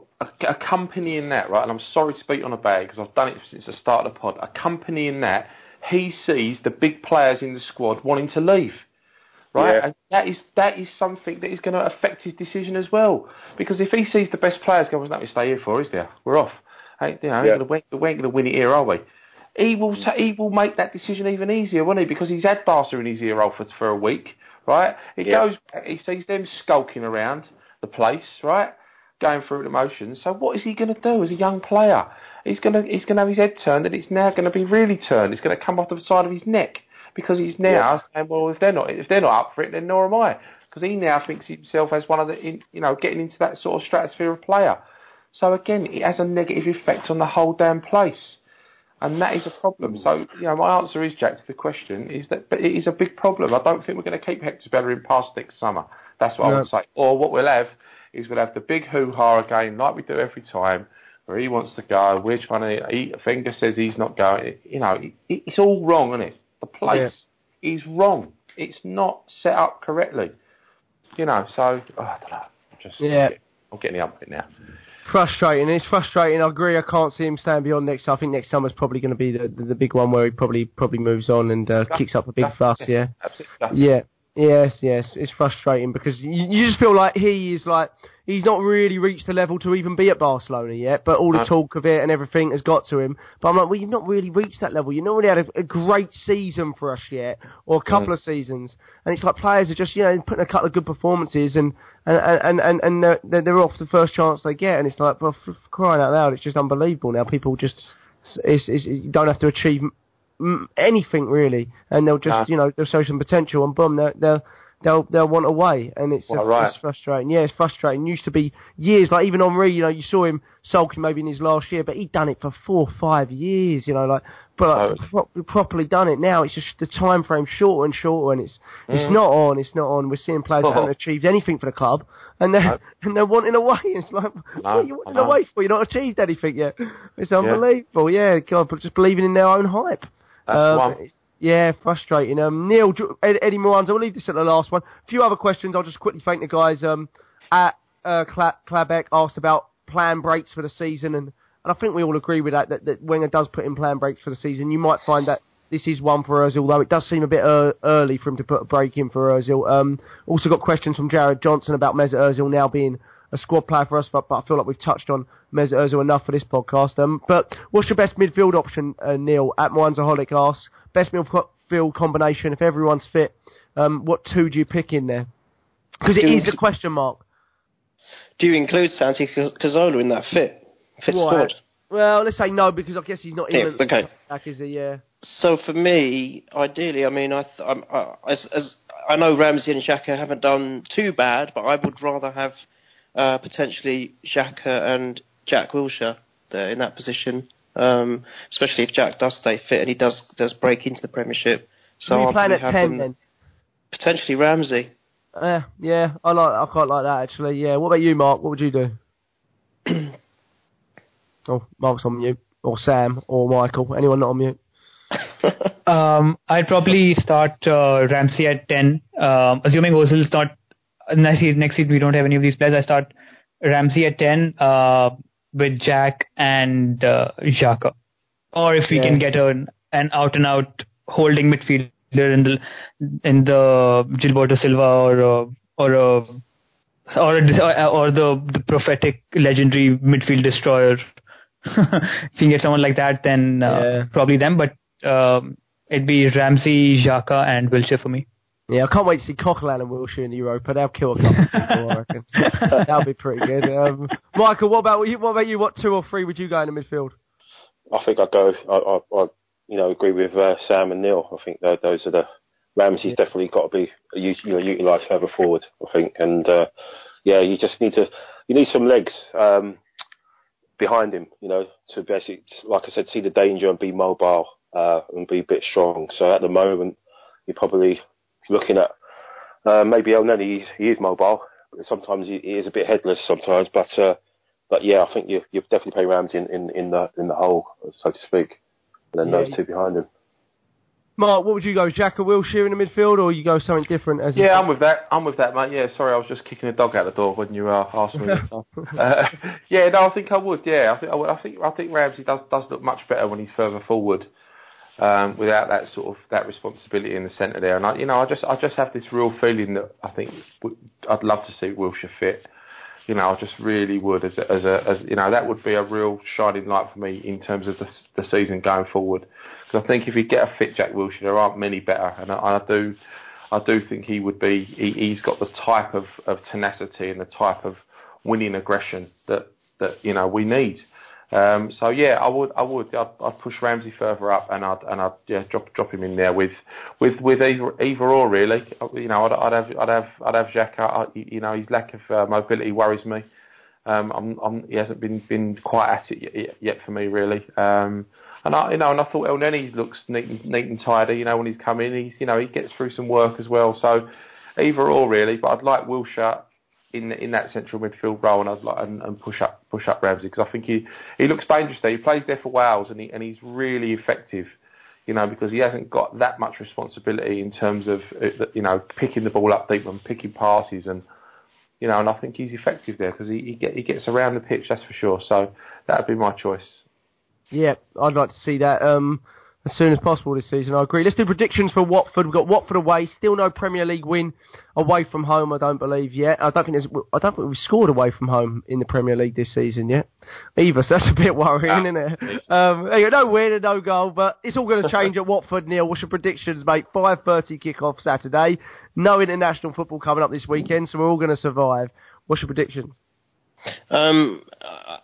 accompanying that, right. And I'm sorry to beat on a bag because I've done it since the start of the pod. Accompanying that, he sees the big players in the squad wanting to leave, right, yeah. and that is that is something that is going to affect his decision as well. Because if he sees the best players going, "There's nothing to stay here for, is there? We're off." Hey, you know, yeah. we ain't going to win it here, are we? He will, he will make that decision even easier, won't he? Because he's had Barca in his ear for, for a week right? He yeah. goes, he sees them skulking around the place, right? Going through the motions. So what is he going to do as a young player? He's going to he's going to have his head turned, and it's now going to be really turned. It's going to come off the side of his neck because he's now yeah. saying, well, if they're not if they're not up for it, then nor am I. Because he now thinks himself as one of the, in, you know, getting into that sort of stratosphere of player. So again, it has a negative effect on the whole damn place and that is a problem. So, mm. you know, my answer is, Jack, to the question is that but it is a big problem. I don't think we're going to keep Hector Bellerin past next summer. That's what no. I would say. Or what we'll have is we'll have the big hoo-ha again, like we do every time, where he wants to go, we're trying to, he, Wenger says he's not going. You know, it, it's all wrong, isn't it? The place yeah. is wrong. It's not set up correctly. You know, so, oh, I don't know. Just, yeah. I'm getting the up now. Frustrating. It's frustrating. I agree. I can't see him staying beyond next. I think next summer's probably going to be the, the, the big one where he probably probably moves on and uh, kicks up a big fuss. Yeah. Yeah. Yes. Yes. It's frustrating because you, you just feel like he is like he's not really reached the level to even be at Barcelona yet, but all the talk of it and everything has got to him. But I'm like, well, you've not really reached that level. You've not really had a, a great season for us yet, or a couple of seasons. And it's like players are just, you know, putting a couple of good performances and and and and, and they're, they're off the first chance they get, and it's like, well, for, for crying out loud, it's just unbelievable. Now people just, it's, it's, you don't have to achieve anything really, and they'll just, you know, they'll show some potential, and boom, they'll they're they'll they'll want away, and it's, well, right. it's frustrating. Yeah, it's frustrating. Used to be years, like even Henry, you know, you saw him sulking maybe in his last year, but he'd done it for four, or five years, you know, like but oh. pro- properly done it. Now it's just the time frame shorter and shorter, and it's mm. it's not on, it's not on. We're seeing players oh. that haven't achieved anything for the club, and they're no. and they're wanting away. It's like no, what are you wanting away for? You're not achieved anything yet. It's unbelievable. Yeah, yeah God, but just believing in their own hype. Um. Yeah, frustrating. Um, Neil, Eddie Morans, I'll leave this at the last one. A few other questions. I'll just quickly thank the guys. Um, at uh, Clabeck asked about plan breaks for the season, and, and I think we all agree with that, that, that Wenger does put in plan breaks for the season. You might find that this is one for Ozil, though it does seem a bit uh, early for him to put a break in for Ozil. Um, also got questions from Jared Johnson about Mesut Ozil now being a squad player for us, but, but I feel like we've touched on Mesut Ozil enough for this podcast. Um, but what's your best midfield option, uh, Neil? At Mwanzaholic asks, best midfield combination if everyone's fit. Um, what two do you pick in there? Because it is a question mark. Do you include Santi Cazorla in that fit fit right. squad? Well, let's say no because I guess he's not even okay. back, is he? Yeah. So for me, ideally, I mean, I, I, as, as I know Ramsey and Xhaka haven't done too bad, but I would rather have uh, potentially Xhaka and Jack Wilshere there in that position, um, especially if Jack does stay fit and he does does break into the Premiership. So Who are playing at ten then? Potentially Ramsey. Yeah, yeah, I like, I quite like that actually. Yeah, what about you, Mark? What would you do? oh, Mark's on mute, or Sam, or Michael. Anyone not on mute? um, I'd probably start uh, Ramsey at ten, um, assuming Ozil's not next season, next season we don't have any of these players. I start Ramsey at ten uh, with Jack and uh, Xhaka, or if we yeah. can get an an out and out holding midfielder in the in the Gilberto Silva or uh, or a uh, or a, or the the prophetic legendary midfield destroyer. if you get someone like that, then uh, yeah. probably them. But um, it'd be Ramsey, Xhaka, and Wilshere for me. Yeah, I can't wait to see Coquelin and Wilshere in Europa. They'll kill a couple of people, I reckon. That'll be pretty good. Um, Michael, what about you? What about you? What two or three would you go in the midfield? I think I'd go. I, I, I you know, agree with uh, Sam and Neil. I think that those are the Ramsey's yeah. definitely got to be you know, utilised further forward. I think, and uh, yeah, you just need to you need some legs um, behind him. You know, to basically, like I said, see the danger and be mobile uh, and be a bit strong. So at the moment, you're probably looking at uh, maybe Elneny. He is mobile. Sometimes he, he is a bit headless sometimes, but uh, but yeah, I think you you're definitely playing Ramsey in, in, in the in the hole, so to speak. And then Yeah. those two behind him. Mark, what would you go? Jack or Wilshere in the midfield, or you go something different? As Yeah, I'm with that. I'm with that, mate. Yeah, sorry, I was just kicking a dog out the door when you uh, asked me. uh, yeah, no, I think I would. Yeah, I think I, would, I think I think Ramsey does does look much better when he's further forward, um, without that sort of that responsibility in the centre there. And I, you know, I just I just have this real feeling that I think I'd love to see Wilshere fit. You know, I just really would as a, as a as you know that would be a real shining light for me in terms of the the season going forward. Because I think if you get a fit Jack Wilshere, there aren't many better, and I, I do, I do think he would be. He, he's got the type of, of tenacity and the type of winning aggression that that you know we need. Um, so yeah, I would, I would, I'd, I'd push Ramsey further up, and I'd and I'd yeah drop drop him in there with with with either either or really. You know, I'd, I'd have I'd have I'd have Xhaka. You know, his lack of uh, mobility worries me. Um, I'm, I'm, he hasn't been been quite at it yet, yet for me really. Um, and I, you know, and I thought Elneny looks neat and, neat and tidy. You know, when he's come in, he's you know he gets through some work as well. So either or really, but I'd like Wilshere in in that central midfield role, and I'd like and, and push up push up Ramsey because I think he he looks dangerous there. He plays there for Wales, and he and he's really effective. You know, because he hasn't got that much responsibility in terms of uh, you know picking the ball up deep and picking passes and you know, and I think he's effective there because he he, get, he gets around the pitch, that's for sure. So that would be my choice. Yeah, I'd like to see that um, as soon as possible this season. I agree. Let's do predictions for Watford. We've got Watford away. Still no Premier League win away from home. I don't believe yet. I don't think there's. I don't think we've scored away from home in the Premier League this season yet. Either. So that's a bit worrying, isn't it? Um, no win and no goal, but it's all going to change at Watford. Neil, what's your predictions, mate? Five thirty kick-off Saturday. No international football coming up this weekend, so we're all going to survive. What's your predictions? Um,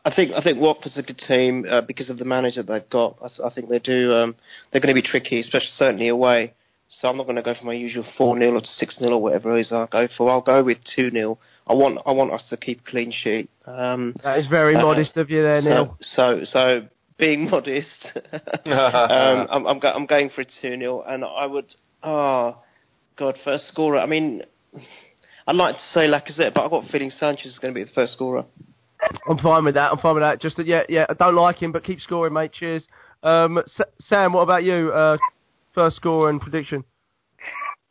I think I think Watford's a good team uh, because of the manager they've got. I, I think they do. Um, they're going to be tricky, especially certainly away. So I'm not going to go for my usual four 0 or six 0 or whatever it is. I'll go for. I'll go with two 0 I want I want us to keep a clean sheet. Um, That is very Uh, modest of you there, Neil. so so so being modest, um, I'm I'm, go- I'm going for a two 0 and I would. Oh God, first scorer. I mean. I'd like to say Lacazette, but I've got a feeling Sanchez is going to be the first scorer. I'm fine with that. I'm fine with that. Just that, yeah, yeah. I don't like him, but keep scoring, mate. Cheers. Um, S- Sam, what about you? Uh, first score and prediction.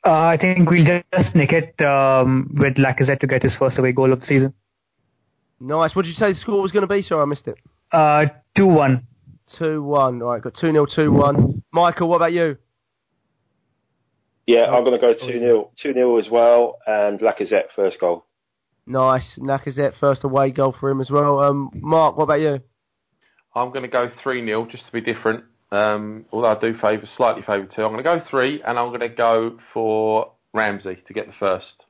Uh, I think we'll just nick it um, with Lacazette to get his first away goal of the season. Nice. What did you say the score was going to be? Sorry, I missed it. Uh, 2 1. Two one. All right, got two 0 two one. Michael, what about you? Yeah, I'm going to go 2 0 2 0 as well, and Lacazette first goal. Nice. Lacazette first away goal for him as well. Um, Mark, what about you? I'm going to go 3 0 just to be different. Um, although I do favour, slightly favour two. I'm going to go 3 and I'm going to go for Ramsey to get the first.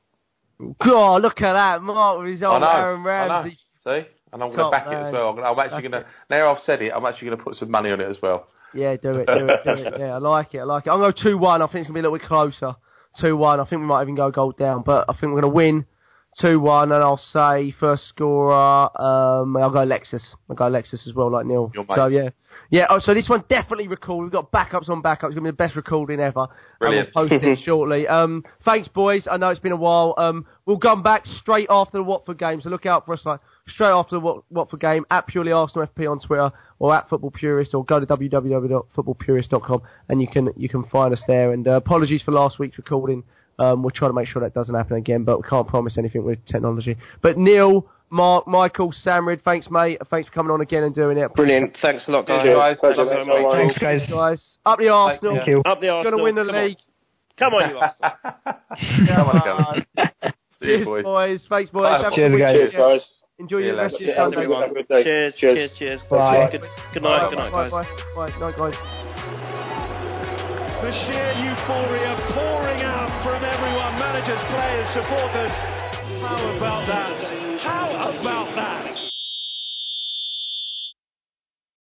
God, look at that, Mark with his I old know. Aaron I know. See? And I'm going to Top back it as well. I'm, gonna, I'm actually going to, now I've said it, I'm actually going to put some money on it as well. Yeah, do it, do it, do it. Yeah, I like it, I like it. I'm going to go 2 1. I think it's going to be a little bit closer. 2 1. I think we might even go goal down, but I think we're going to win 2 1, and I'll say first scorer, um, I'll go Alexis. I'll go Alexis as well, like Neil. So, yeah. Yeah, oh, so this one definitely recorded. We've got backups on backups. It's going to be the best recording ever. Brilliant. And we'll post it shortly. Um, thanks, boys. I know it's been a while. Um, we'll come back straight after the Watford game, so look out for us like straight after the Wat- Watford game at Purely Arsenal FP on Twitter or at Football Purist or go to www.footballpurist.com and you can you can find us there. And uh, apologies for last week's recording. Um, we'll try to make sure that doesn't happen again, but we can't promise anything with technology. But Neil, Mark, Michael, Samrid, thanks mate. Thanks for coming on again and doing it. Brilliant. Thanks a lot, guys. Cheers, guys. Thanks so mate. much. No worries. Thanks, guys. guys. Up the Arsenal. Thank you. Up the Arsenal. Gonna win the Come on. league. Come on, you Arsenal. Come on, come on. Cheers, boys. boys. Thanks, boys. Bye. Have a Cheers, guys. Cheers, guys. Enjoy See your rest of your Cheers, Sunday. everyone. Have a good day. Cheers, Cheers. cheers, cheers. Bye. Good, good night, good Bye, night, bye, guys. bye, bye. Night, guys. The sheer euphoria pouring out from everyone, managers, players, supporters. How about that? How about that?